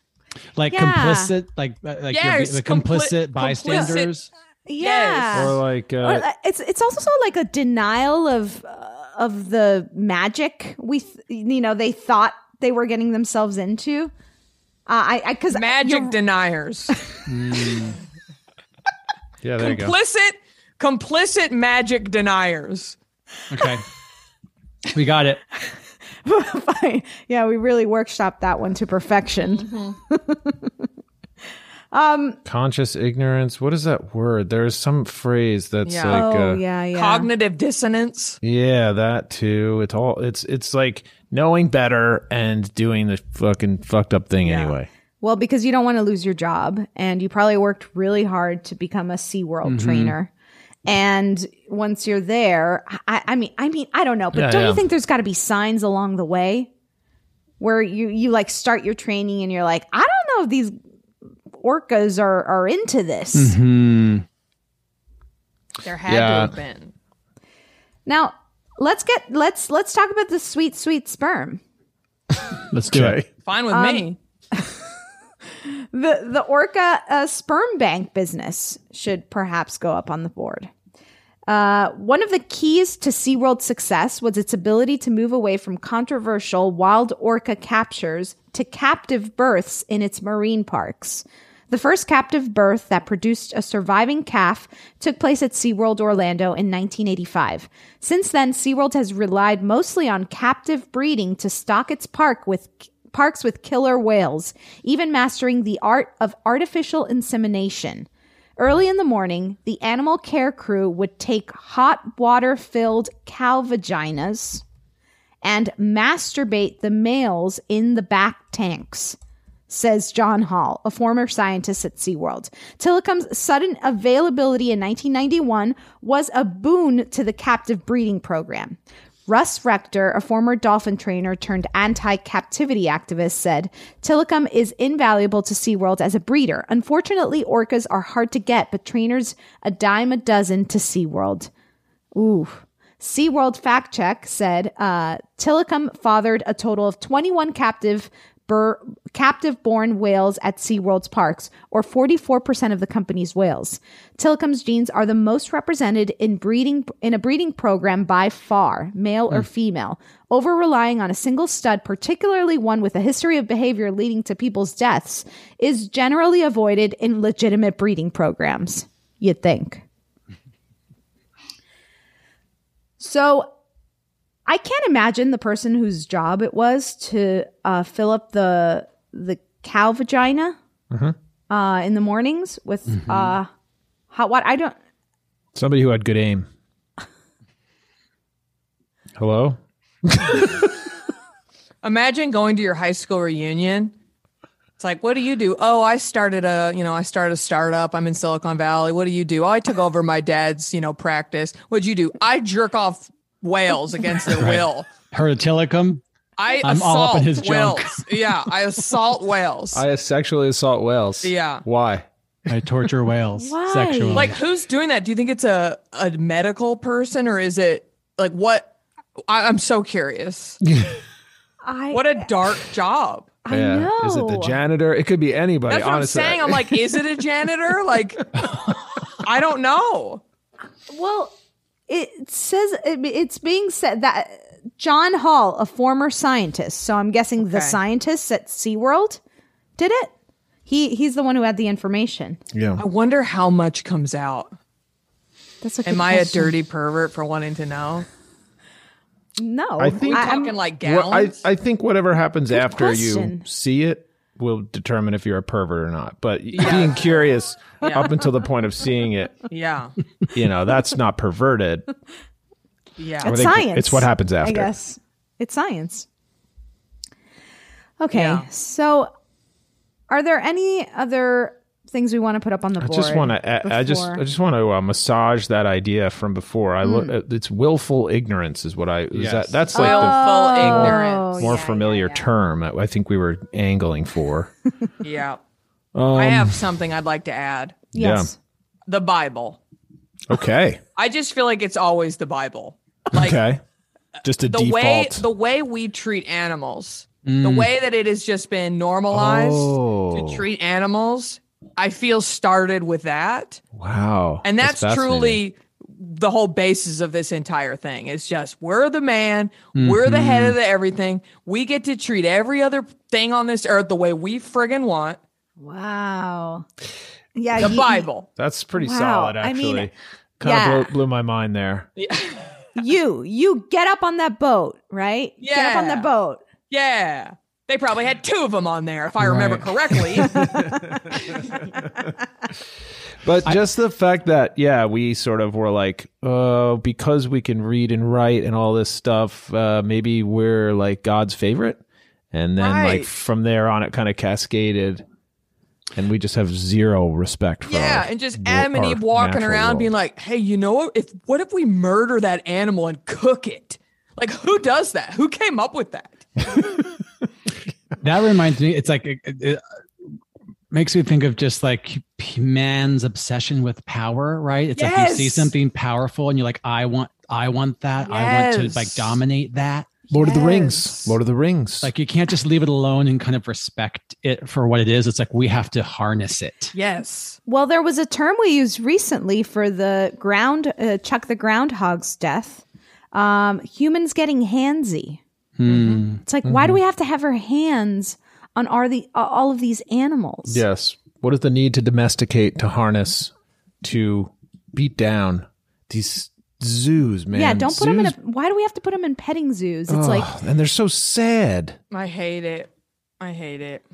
Like Yeah. complicit, like like Yes, the compli- complicit complicit. bystanders. Yeah. or like uh, uh, it's it's also sort of like a denial of uh, of the magic we th- you know they thought they were getting themselves into. Uh, I because Magic deniers, yeah, there you go. complicit, complicit magic deniers. Okay. we got it. Fine. Yeah, we really workshopped that one to perfection. um. Conscious ignorance. What is that word? There's some phrase that's Yeah. like oh uh, yeah, yeah. Cognitive dissonance. Yeah, that too. It's all it's it's like knowing better and doing the fucking fucked up thing anyway. Well, because you don't want to lose your job, and you probably worked really hard to become a SeaWorld Mhm. trainer. And once you're there, I, I mean, I mean, I don't know, but Yeah, don't yeah. you think there's got to be signs along the way where you you like start your training and you're like, I don't know if these orcas are are into this. Mm-hmm. There had Yeah. to have been. Now, let's get let's let's talk about the sweet sweet sperm. Let's do it. Fine with Um, me. The the orca uh, sperm bank business should perhaps go up on the board. Uh, one of the keys to SeaWorld's success was its ability to move away from controversial wild orca captures to captive births in its marine parks. The first captive birth that produced a surviving calf took place at SeaWorld Orlando in 1985. Since then, SeaWorld has relied mostly on captive breeding to stock its park with parks with killer whales, even mastering the art of artificial insemination. Early in the morning, the animal care crew would take hot water filled cow vaginas and masturbate the males in the back tanks. Says John Hall, a former scientist at SeaWorld. Tilikum's sudden availability in 1991 was a boon to the captive breeding program. Russ Rector, a former dolphin trainer turned anti captivity activist, said Tilikum is invaluable to SeaWorld as a breeder. Unfortunately, orcas are hard to get, but trainers a dime a dozen to SeaWorld. Ooh. SeaWorld Fact Check said uh, Tilikum fathered a total of 21 captive bur- captive born whales at SeaWorld's parks, or 44% of the company's whales. Tilikum's genes are the most represented in breeding in a breeding program by far, male or hmm. female. Over relying on a single stud, particularly one with a history of behavior leading to people's deaths, is generally avoided in legitimate breeding programs. You'd think. So I can't imagine the person whose job it was to uh, fill up the the cow vagina Mm-hmm. uh, in the mornings with uh, hot water. I don't. Somebody who had good aim. Hello? Imagine going to your high school reunion. It's like, what do you do? Oh, I started a, you know, I started a startup. I'm in Silicon Valley. What do you do? Oh, I took over my dad's, you know, practice. What'd you do? I jerk off whales against their will. Heard of Tilikum? I I'm assault all up in his junk. whales. yeah, I assault whales. I sexually assault whales. Yeah. Why? I torture whales Why? sexually. like, who's doing that? Do you think it's a a medical person or is it like what? I, I'm so curious. I What a dark job. I yeah. know. Is it the janitor? It could be anybody, That's what honestly. I'm saying. I'm like, is it a janitor? Like, I don't know. Well, it says it's being said that John Hall, a former scientist, so I'm guessing the scientists at SeaWorld did it. He he's the one who had the information. yeah. I wonder how much comes out. That's a Am good I a question. dirty pervert for wanting to know? No, I think- I, Talking am like Well, I. I think whatever happens after question. you see it will determine if you're a pervert or not. But being curious up until the point of seeing it, yeah, you know, that's not perverted. yeah. It's science. it's what happens after. I guess it's science. Okay, Yeah. so are there any other things we want to put up on the board. I just want to. I just. I just want to uh, massage that idea from before. I Hmm. look. uh, It's willful ignorance, is what I. Is Yes. that, that's like the Willful Oh, ignorance. more yeah, familiar yeah, yeah. term. I I think we were angling for. Yeah. Um, I have something I'd like to add. Yes. The Bible. Okay. I just feel like it's always the Bible. Like okay. Just a the default. way the way we treat animals, the Mm. way that it has just been normalized Oh. to treat animals, I feel started with that. wow. And that's, fascinating. truly the whole basis of this entire thing. It's just we're the man, we're the head Mm-hmm. of the everything. We get to treat every other thing on this earth the way we friggin' want. Wow. Yeah. The you- Bible. That's pretty Wow. solid, I actually. mean, kind yeah. of blew, blew my mind there. Yeah. You you get up on that boat, right? Get up on Yeah. that boat. Yeah. They probably had two of them on there, if I remember Right. correctly. But just the fact that, yeah, we sort of were like, uh, because we can read and write and all this stuff, uh, maybe we're like God's favorite. And then, like, from there on, it kind of cascaded. And we just have zero respect for yeah, our- and just wo- Adam and our Eve walking around world. being like, "Hey, you know what? If what if we murder that animal and cook it? Like, who does that? Who came up with that? That reminds me, it's like it, it makes me think of just like man's obsession with power, right? It's like you see something powerful and you're like, I want, I want that. I want to like dominate that. Lord of the Rings. Lord of the Rings. Like you can't just leave it alone and kind of respect it for what it is. It's like we have to harness it. Yes. Well, there was a term we used recently for the ground uh, Chuck the groundhog's death. Um, humans getting handsy. Hmm. It's like, why do we have to have our hands on all the all of these animals? yes. What is the need to domesticate, to harness, to beat down these zoos, man? yeah. Don't put them in a. Why do we have to put them in petting zoos? It's Ugh, like and they're so sad. I hate it. I hate it.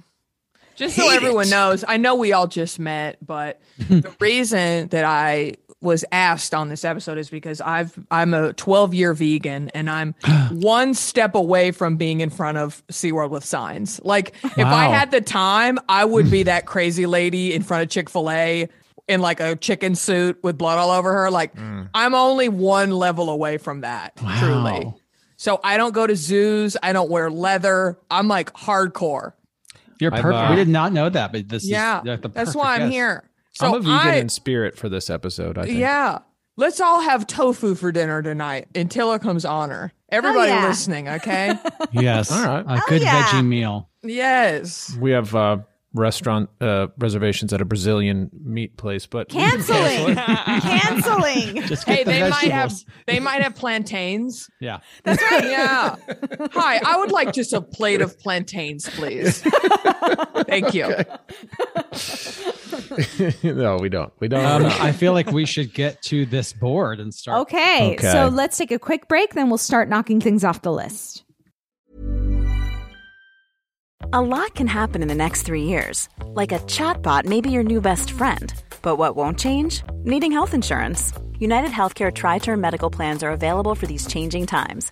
Just so everyone knows, I know we all just met, but the reason that I was asked on this episode is because I've I'm a 12 year vegan and I'm one step away from being in front of SeaWorld with signs. Like if I had the time, I would be that crazy lady in front of Chick-fil-A in like a chicken suit with blood all over her. Like I'm only one level away from that, truly. So I don't go to zoos, I don't wear leather. I'm like hardcore. You're perfect. uh, we did not know that, but this yeah. is like, That's why I'm guess. here. So I'm a vegan I, in spirit for this episode. I think. Yeah. Let's all have tofu for dinner tonight in Tilikum's honor. Everybody yeah. listening, okay? Yes. All right. A good yeah. veggie meal. yes. We have uh, restaurant uh, reservations at a Brazilian meat place, but Canceling. Canceling. Just Hey, the they might have they might have plantains. Yeah. That's right. Yeah. Hi, I would like just a plate of plantains, please. Thank you. no, we don't. We don't. Um, I feel like we should get to this board and start. Okay, Okay. so let's take a quick break, then we'll start knocking things off the list. A lot can happen in the next three years. Like a chatbot may be your new best friend. But what won't change? Needing health insurance. United Healthcare Tri Term Medical Plans are available for these changing times.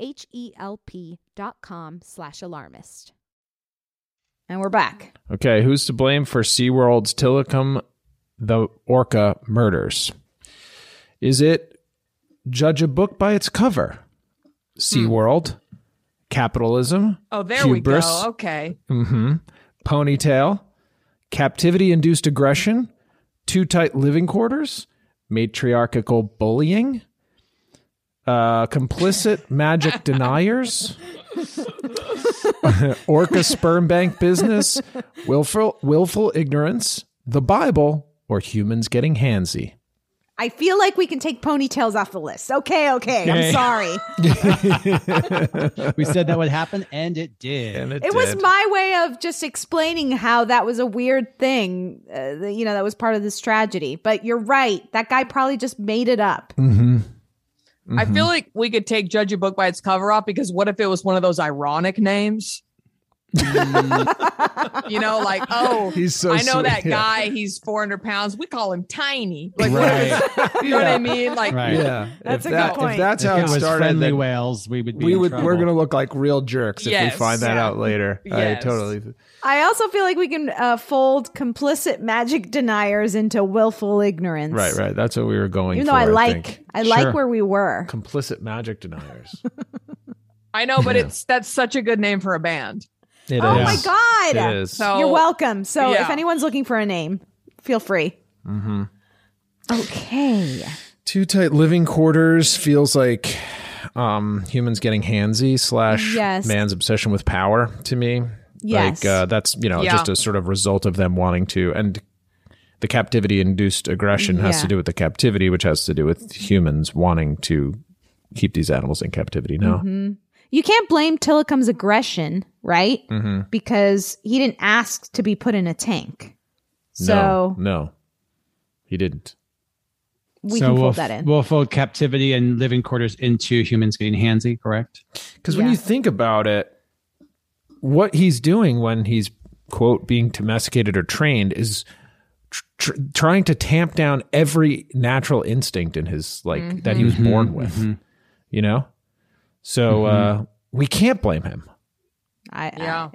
H-E-L-P dot com slash alarmist. And we're back. Okay, who's to blame for SeaWorld's Tilikum the Orca murders? Is it judge a book by its cover? SeaWorld, capitalism, Oh, there hubris, we go. Okay. hmm ponytail, captivity induced aggression, too tight living quarters, matriarchal bullying, uh, complicit magic deniers, orca sperm bank business, willful, willful ignorance, the Bible, or humans getting handsy. I feel like we can take ponytails off the list. Okay, okay. Okay. I'm sorry. we said that would happen, and it did. And It was my way of just explaining how that was a weird thing, uh, you know, that was part of this tragedy. But you're right. That guy probably just made it up. Mm-hmm. I feel mm-hmm. like we could take Judge a Book by its cover off because what if it was one of those ironic names? You know, like, oh, He's so I know sweet, that yeah. guy. He's 400 pounds. We call him tiny. Like, Right. you know what I mean? Like, Right. Yeah, That's if a that, good point. If that's If how it it was started, friendly then whales, we would be we in would. We're gonna look like real jerks if we find that out later. I totally. I also feel like we can uh, fold complicit magic deniers into willful ignorance. Right, right. That's what we were going. Even for, though I I like, think. I like Sure. where we were. complicit magic deniers. I know, but it's that's such a good name for a band. It oh is. my god! It is. So- You're welcome. So Yeah. if anyone's looking for a name, feel free. Mm-hmm. Okay. Too tight living quarters feels like um, humans getting handsy slash Yes. man's obsession with power to me. Yes. Like uh, that's you know Yeah. just a sort of result of them wanting to and the captivity induced aggression has Yeah. to do with the captivity, which has to do with humans wanting to keep these animals in captivity. No. Mhm. You can't blame Tilikum's aggression, right? Mm-hmm. Because he didn't ask to be put in a tank. So no, no, he didn't. we so can we'll, fold that in. We'll fold captivity and living quarters into humans getting handsy, correct? Because when Yeah. you think about it, what he's doing when he's quote being domesticated or trained is tr- tr- trying to tamp down every natural instinct in his like that he was born with. You know, so uh, we can't blame him. I, Yeah.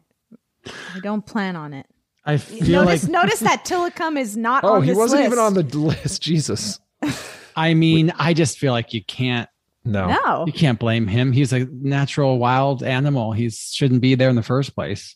I, I don't plan on it. I feel Notice, like notice that Tilikum is not Oh, on he this wasn't list. even on the list. Jesus, I mean, I just feel like you can't no. No. you can't blame him. He's a natural wild animal. He shouldn't be there in the first place.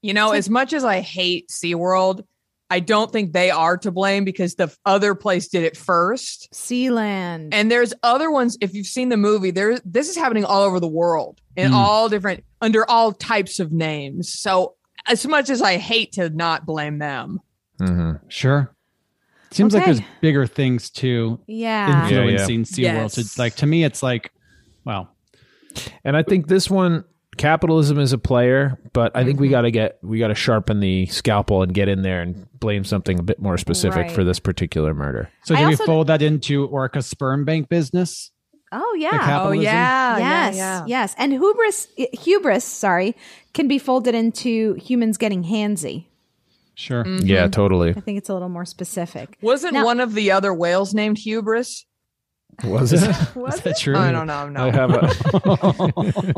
You know, as much as I hate SeaWorld, I don't think they are to blame because the other place did it first. Sealand. And there's other ones. If you've seen the movie, there this is happening all over the world in Mm. all different under all types of names. So as much as I hate to not blame them, hmm Sure. Seems like there's bigger things too yeah. Yeah, yeah. influencing SeaWorld. Yes. So like to me, it's like, well, And I think this one, capitalism is a player, but I think Mm-hmm. we got to get we got to sharpen the scalpel and get in there and blame something a bit more specific Right. for this particular murder. so I do we also- fold that into Orca sperm bank business? Oh yeah. oh yeah, yes. yeah, yeah. Yes. And hubris hubris, sorry, can be folded into humans getting handsy. Sure. Yeah, totally. I think it's a little more specific. Wasn't Now- one of the other whales named Hubris? Was it? Was Is that true? I don't know. No. I have a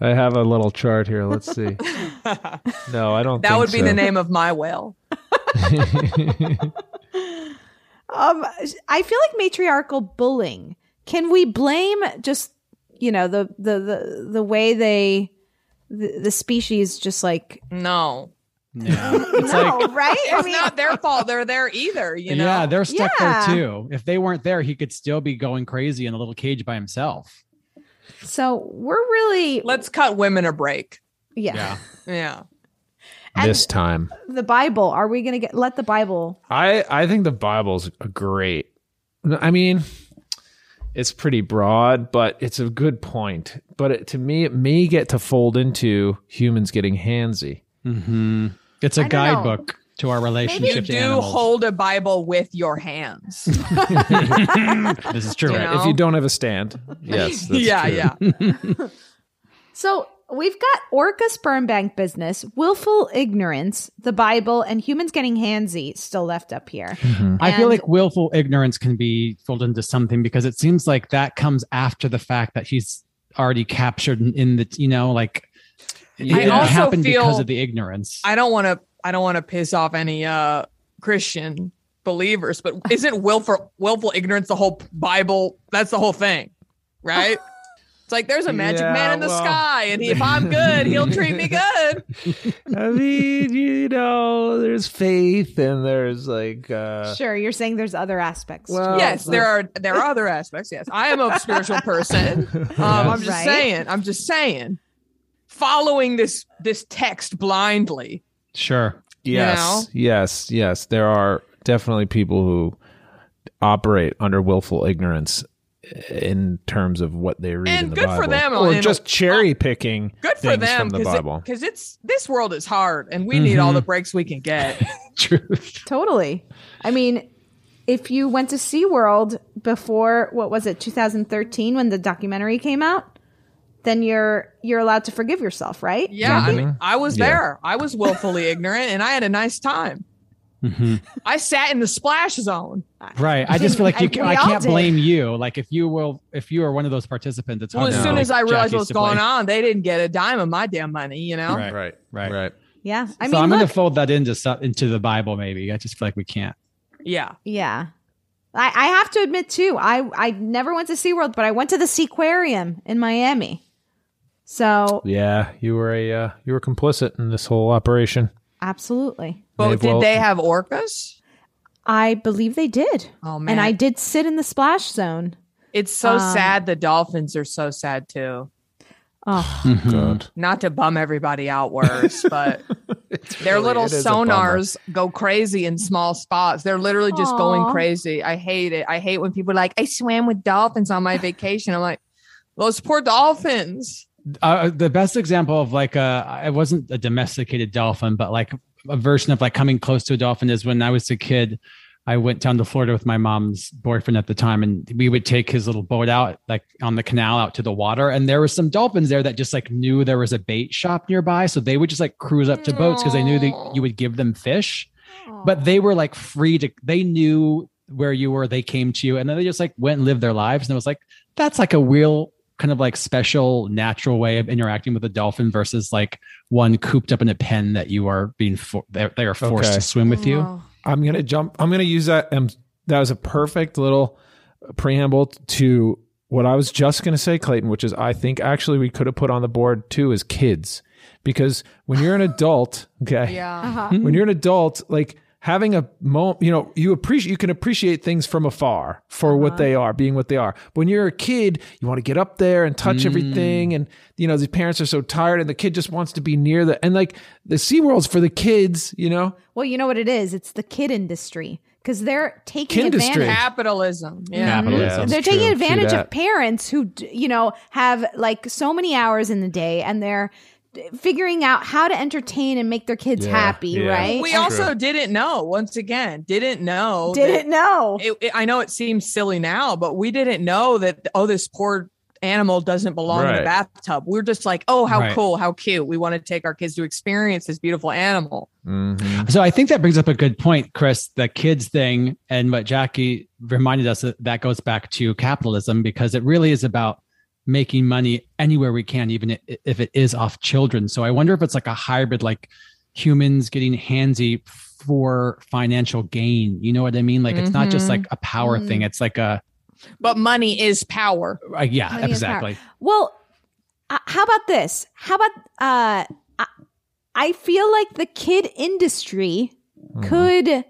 I have a little chart here. Let's see. No, I don't. that think would be so. the name of my whale. Um, I feel like matriarchal bullying. Can we blame just you know the the the the way they the, the species just like No. Yeah. it's no right? I It's mean, not their fault. They're there either. You know. yeah, they're stuck Yeah. there too. If they weren't there, he could still be going crazy in a little cage by himself. so we're really Let's cut women a break. yeah. Yeah. this time. The Bible. Are we gonna get let the Bible? I I think the Bible's a great. I mean, it's pretty broad, but it's a good point. But it, to me, it may get to fold into humans getting handsy. Mm-hmm. It's a don't know. guidebook to our You relationship to do animals. hold a Bible with your hands. this is true. You Right, know? If you don't have a stand, yes, that's yeah, true. yeah. So we've got Orca sperm bank business, willful ignorance, the Bible, and humans getting handsy still left up here. Mm-hmm. I feel like willful ignorance can be folded into something because it seems like that comes after the fact that he's already captured in, in the, you know, like it, I it also happened because of the ignorance. I don't want to. I don't want to piss off any uh Christian believers, but isn't willful willful ignorance the whole Bible? That's the whole thing, right? It's like there's a magic Yeah, man in the well- sky, and he, if I'm good, he'll treat me good. I mean, you know, there's faith and there's like, uh, Sure, you're saying there's other aspects. Well, it. yes, there are there are other aspects. Yes, I am a spiritual person. Um, I'm just Right. saying. I'm just saying. Following this this text blindly. sure. yes, know? yes, yes. There are definitely people who operate under willful ignorance in terms of what they read And in the good Bible, for them, or just cherry picking Good for them from the Bible. because it's this world is hard, and we need all Mm-hmm. the breaks we can get. Truth. Totally. I mean, if you went to SeaWorld before, what was it, 2013 when the documentary came out? Then you're you're allowed to forgive yourself, right? Yeah, I mean, I was Yeah. there. I was willfully ignorant, and I had a nice time. Mhm. I sat in the splash zone. Right. I just feel like you. I- Can, I can't did. blame you. Like if you will, if you are one of those participants, it's Well, hard as soon know, as I realized Jackie's what was going on, they didn't get a dime of my damn money. You know. Right. Right. Right. Right. Yeah. I so mean, I'm going to fold that into into the Bible. Maybe I just feel like we can't. Yeah. yeah. I, I have to admit too, I I never went to SeaWorld, but I went to the Seaquarium in Miami. So Yeah, you were a uh, you were complicit in this whole operation. absolutely. But They've did well- they have orcas? I believe they did. Oh man, And I did sit in the splash zone. It's so Um, sad. The dolphins are so sad too. Oh, Mm-hmm. God. Not to bum everybody out worse, but their really- little it is a bummer. sonars go crazy in small spots. They're literally just going crazy. I hate it. I hate when people are like, I swam with dolphins on my vacation. I'm like, those poor dolphins. Uh, the best example of like a it wasn't a domesticated dolphin, but like a version of like coming close to a dolphin is when I was a kid. I went down to Florida with my mom's boyfriend at the time, and we would take his little boat out, like on the canal, out to the water. And there were some dolphins there that just like knew there was a bait shop nearby, so they would just like cruise up to boats because they knew that you would give them fish. But they were like free to. They knew where you were. They came to you, and then they just like went and lived their lives. And it was like that's like a real kind of like special natural way of interacting with a dolphin versus like one cooped up in a pen that you are being for they they are forced Okay. to swim with you. Oh. I'm gonna jump. I'm gonna use that. Um, that was a perfect little preamble to what I was just gonna say, Clayton. Which is, I think actually we could have put on the board too as kids, because when you're an adult, okay, Yeah. uh-huh. when you're an adult, like having a moment, you know, you appreciate, you can appreciate things from afar for what uh-huh. they are, being what they are. But when you're a kid, you want to get up there and touch mm. everything. And, you know, the parents are so tired and the kid just wants to be near the, and like the SeaWorld's for the kids, you know? well, you know what it is? It's the kid industry because they're taking Kindustry. advantage. Capitalism. Yeah. Capitalism. Yeah. Mm-hmm. they're That's taking true. Advantage of parents who you know have like so many hours in the day and they're d- figuring out how to entertain and make their kids Yeah, happy yeah. right We And also didn't know, once again, didn't know. didn't know It, it- I know it seems silly now, but we didn't know that, oh, this poor animal doesn't belong in Right. a bathtub. We're just like, oh, how Right. cool, how cute. We want to take our kids to experience this beautiful animal. Mm-hmm. So I think that brings up a good point, Chris. The kids thing and what Jackie reminded us that that goes back to capitalism because it really is about making money anywhere we can, even if it is off children. So I wonder if it's like a hybrid, like humans getting handsy for financial gain. You know what I mean? Like it's not just Mhm. like a power thing. It's like a But money is power. uh, yeah, Money is power. exactly. well uh, how about this how about uh I, I feel like the kid industry Mm-hmm. could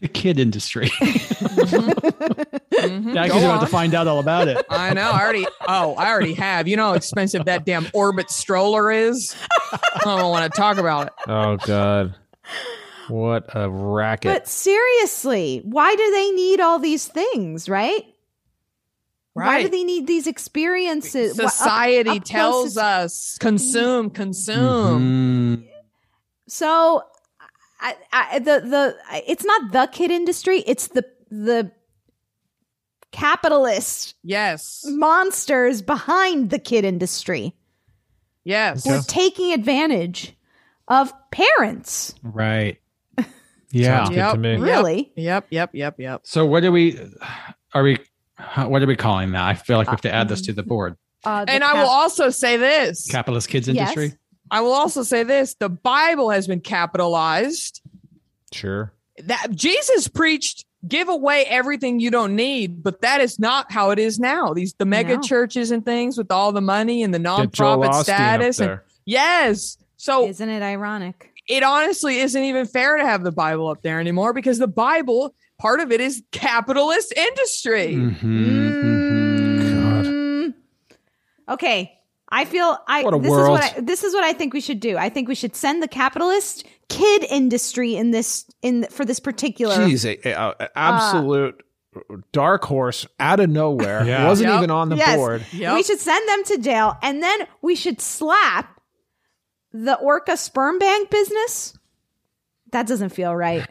The kid industry. Mhm. Jackie's Go about to find out all about it. I know. I already. Oh, I already have. You know how expensive that damn Orbit stroller is. I don't want to talk about it. Oh, God. What a racket. but seriously why do they need all these things right why do they need these experiences Wha- up- Society up tells us consume, consume. Mhm. So, I, I, the the it's not the kid industry; it's the the capitalist Yes. monsters behind the kid industry Yes. who are taking advantage of parents. Right. Yeah. Sounds good to me. Really? Yep. Yep. Yep. Yep. So what do we are we what are we calling that? I feel like we have to add this to the board. Uh, the And I will also say this. Capitalist kids Yes. Industry. I will also say this. The Bible has been capitalized. Sure. That Jesus preached give away everything you don't need, but that is not how it is now. These the mega No. churches and things with all the money and the nonprofit status. And yes. So Isn't it ironic? it honestly isn't even fair to have the Bible up there anymore because the Bible, part of it is capitalist industry. Mm. Okay. I feel I What a this world. is what I, this is what I think we should do. I think we should send the capitalist kid industry in this in for this particular Jeez, a, a- a absolute dark horse out of nowhere. Yeah. Wasn't Yep. even on the Yes. board. Yep. We should send them to jail and then we should slap the orca sperm bank business. That doesn't feel right.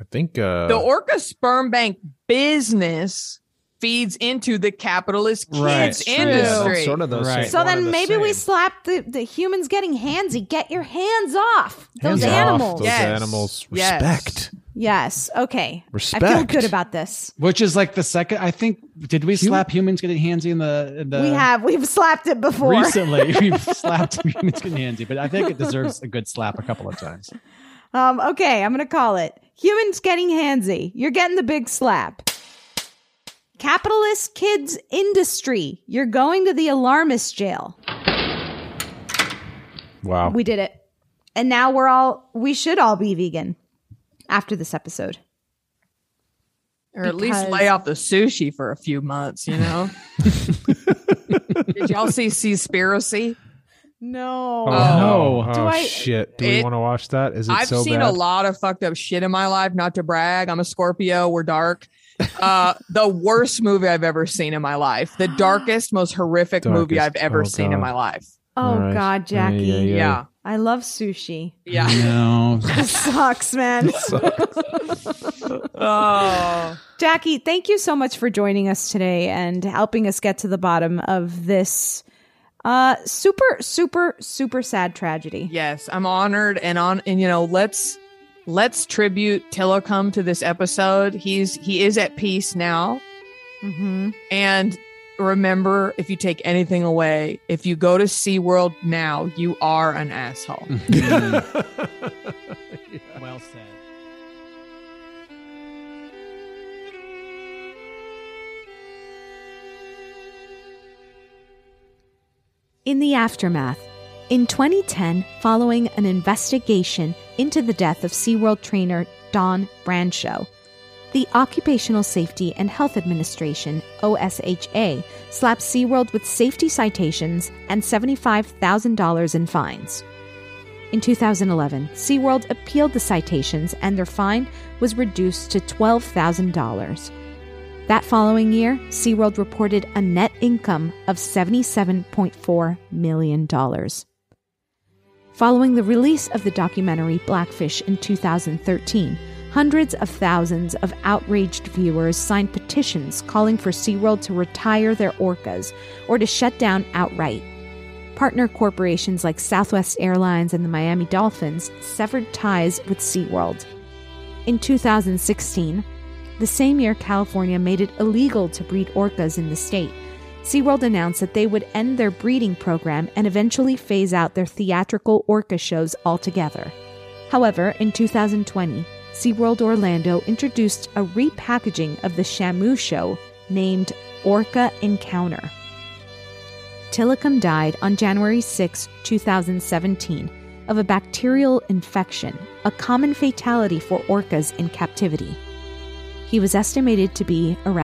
I think uh, the Orca Sperm Bank business feeds into the capitalist kids Right. It's true. industry. Sort of those. Right. So one then and the maybe we slap the, the humans getting handsy. Get your hands off those Hands off animals. Those Yes. animals. Yes. Respect. Yes. Okay. Respect. I feel good about this. Which is like the second. I think. Did we slap humans getting handsy in the? In the we have. We've slapped it before. recently. We've slapped humans getting handsy, but I think it deserves a good slap a couple of times. Um, okay, I'm gonna call it humans getting handsy. You're getting the big slap. Capitalist kids industry. You're going to the alarmist jail. Wow. We did it, and now we're all. We should all be vegan after this episode. Or at least lay off the sushi for a few months, you know? Did y'all see Seaspiracy? No. Oh, oh, no. Oh, Do I- shit. Do we want to watch that? Is it I've so seen bad? a lot of fucked up shit in my life, not to brag. I'm a Scorpio, we're dark. Uh the worst movie I've ever seen in my life. The darkest, most horrific movie I've ever Oh, seen in my life. Oh All right. God, Jackie. Yeah, yeah, Yeah. I love sushi. Yeah. No. This sucks, man. Oh. Jackie, thank you so much for joining us today and helping us get to the bottom of this uh super super super sad tragedy. Yes, I'm honored and on and you know, let's let's tribute Tilikum to this episode. He's he is at peace now. Mm-hmm. And remember, if you take anything away, if you go to SeaWorld now, you are an asshole. well said. In the aftermath, in 2010, following an investigation into the death of SeaWorld trainer Dawn Brancheau, the Occupational Safety and Health Administration, OSHA, slapped SeaWorld with safety citations and $75,000 in fines. In 2011, SeaWorld appealed the citations and their fine was reduced to $12,000. That following year, SeaWorld reported a net income of $77.4 million. Following the release of the documentary Blackfish in 2013, hundreds of thousands of outraged viewers signed petitions calling for SeaWorld to retire their orcas or to shut down outright. Partner corporations like Southwest Airlines and the Miami Dolphins severed ties with SeaWorld. In 2016, the same year California made it illegal to breed orcas in the state, SeaWorld announced that they would end their breeding program and eventually phase out their theatrical orca shows altogether. However, in 2020, SeaWorld Orlando introduced a repackaging of the Shamu show named Orca Encounter. Tilikum died on January 6, 2017, of a bacterial infection, a common fatality for orcas in captivity. He was estimated to be around.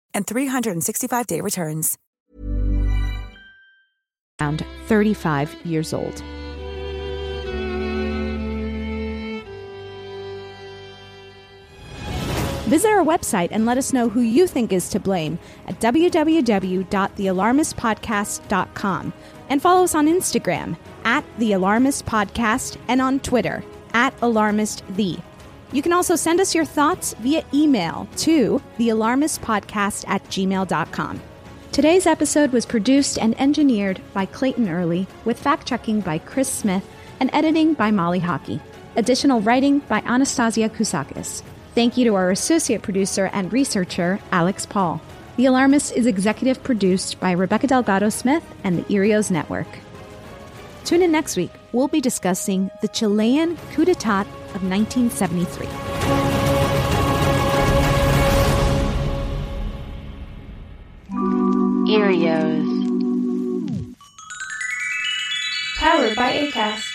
and 365-day returns. around 35 years old. Visit our website and let us know who you think is to blame at www.thealarmistpodcast.com and follow us on Instagram at The Alarmist Podcast and on Twitter at AlarmistThe. You can also send us your thoughts via email to thealarmistpodcast at gmail.com. Today's episode was produced and engineered by Clayton Early, with fact checking by Chris Smith and editing by Molly Hockey. Additional writing by Anastasia Kousakis. Thank you to our associate producer and researcher, Alex Paul. The Alarmist is executive produced by Rebecca Delgado Smith and the Erios Network. Tune in next week. We'll be discussing the Chilean coup d'etat of 1973. Erios. Powered by ACAST.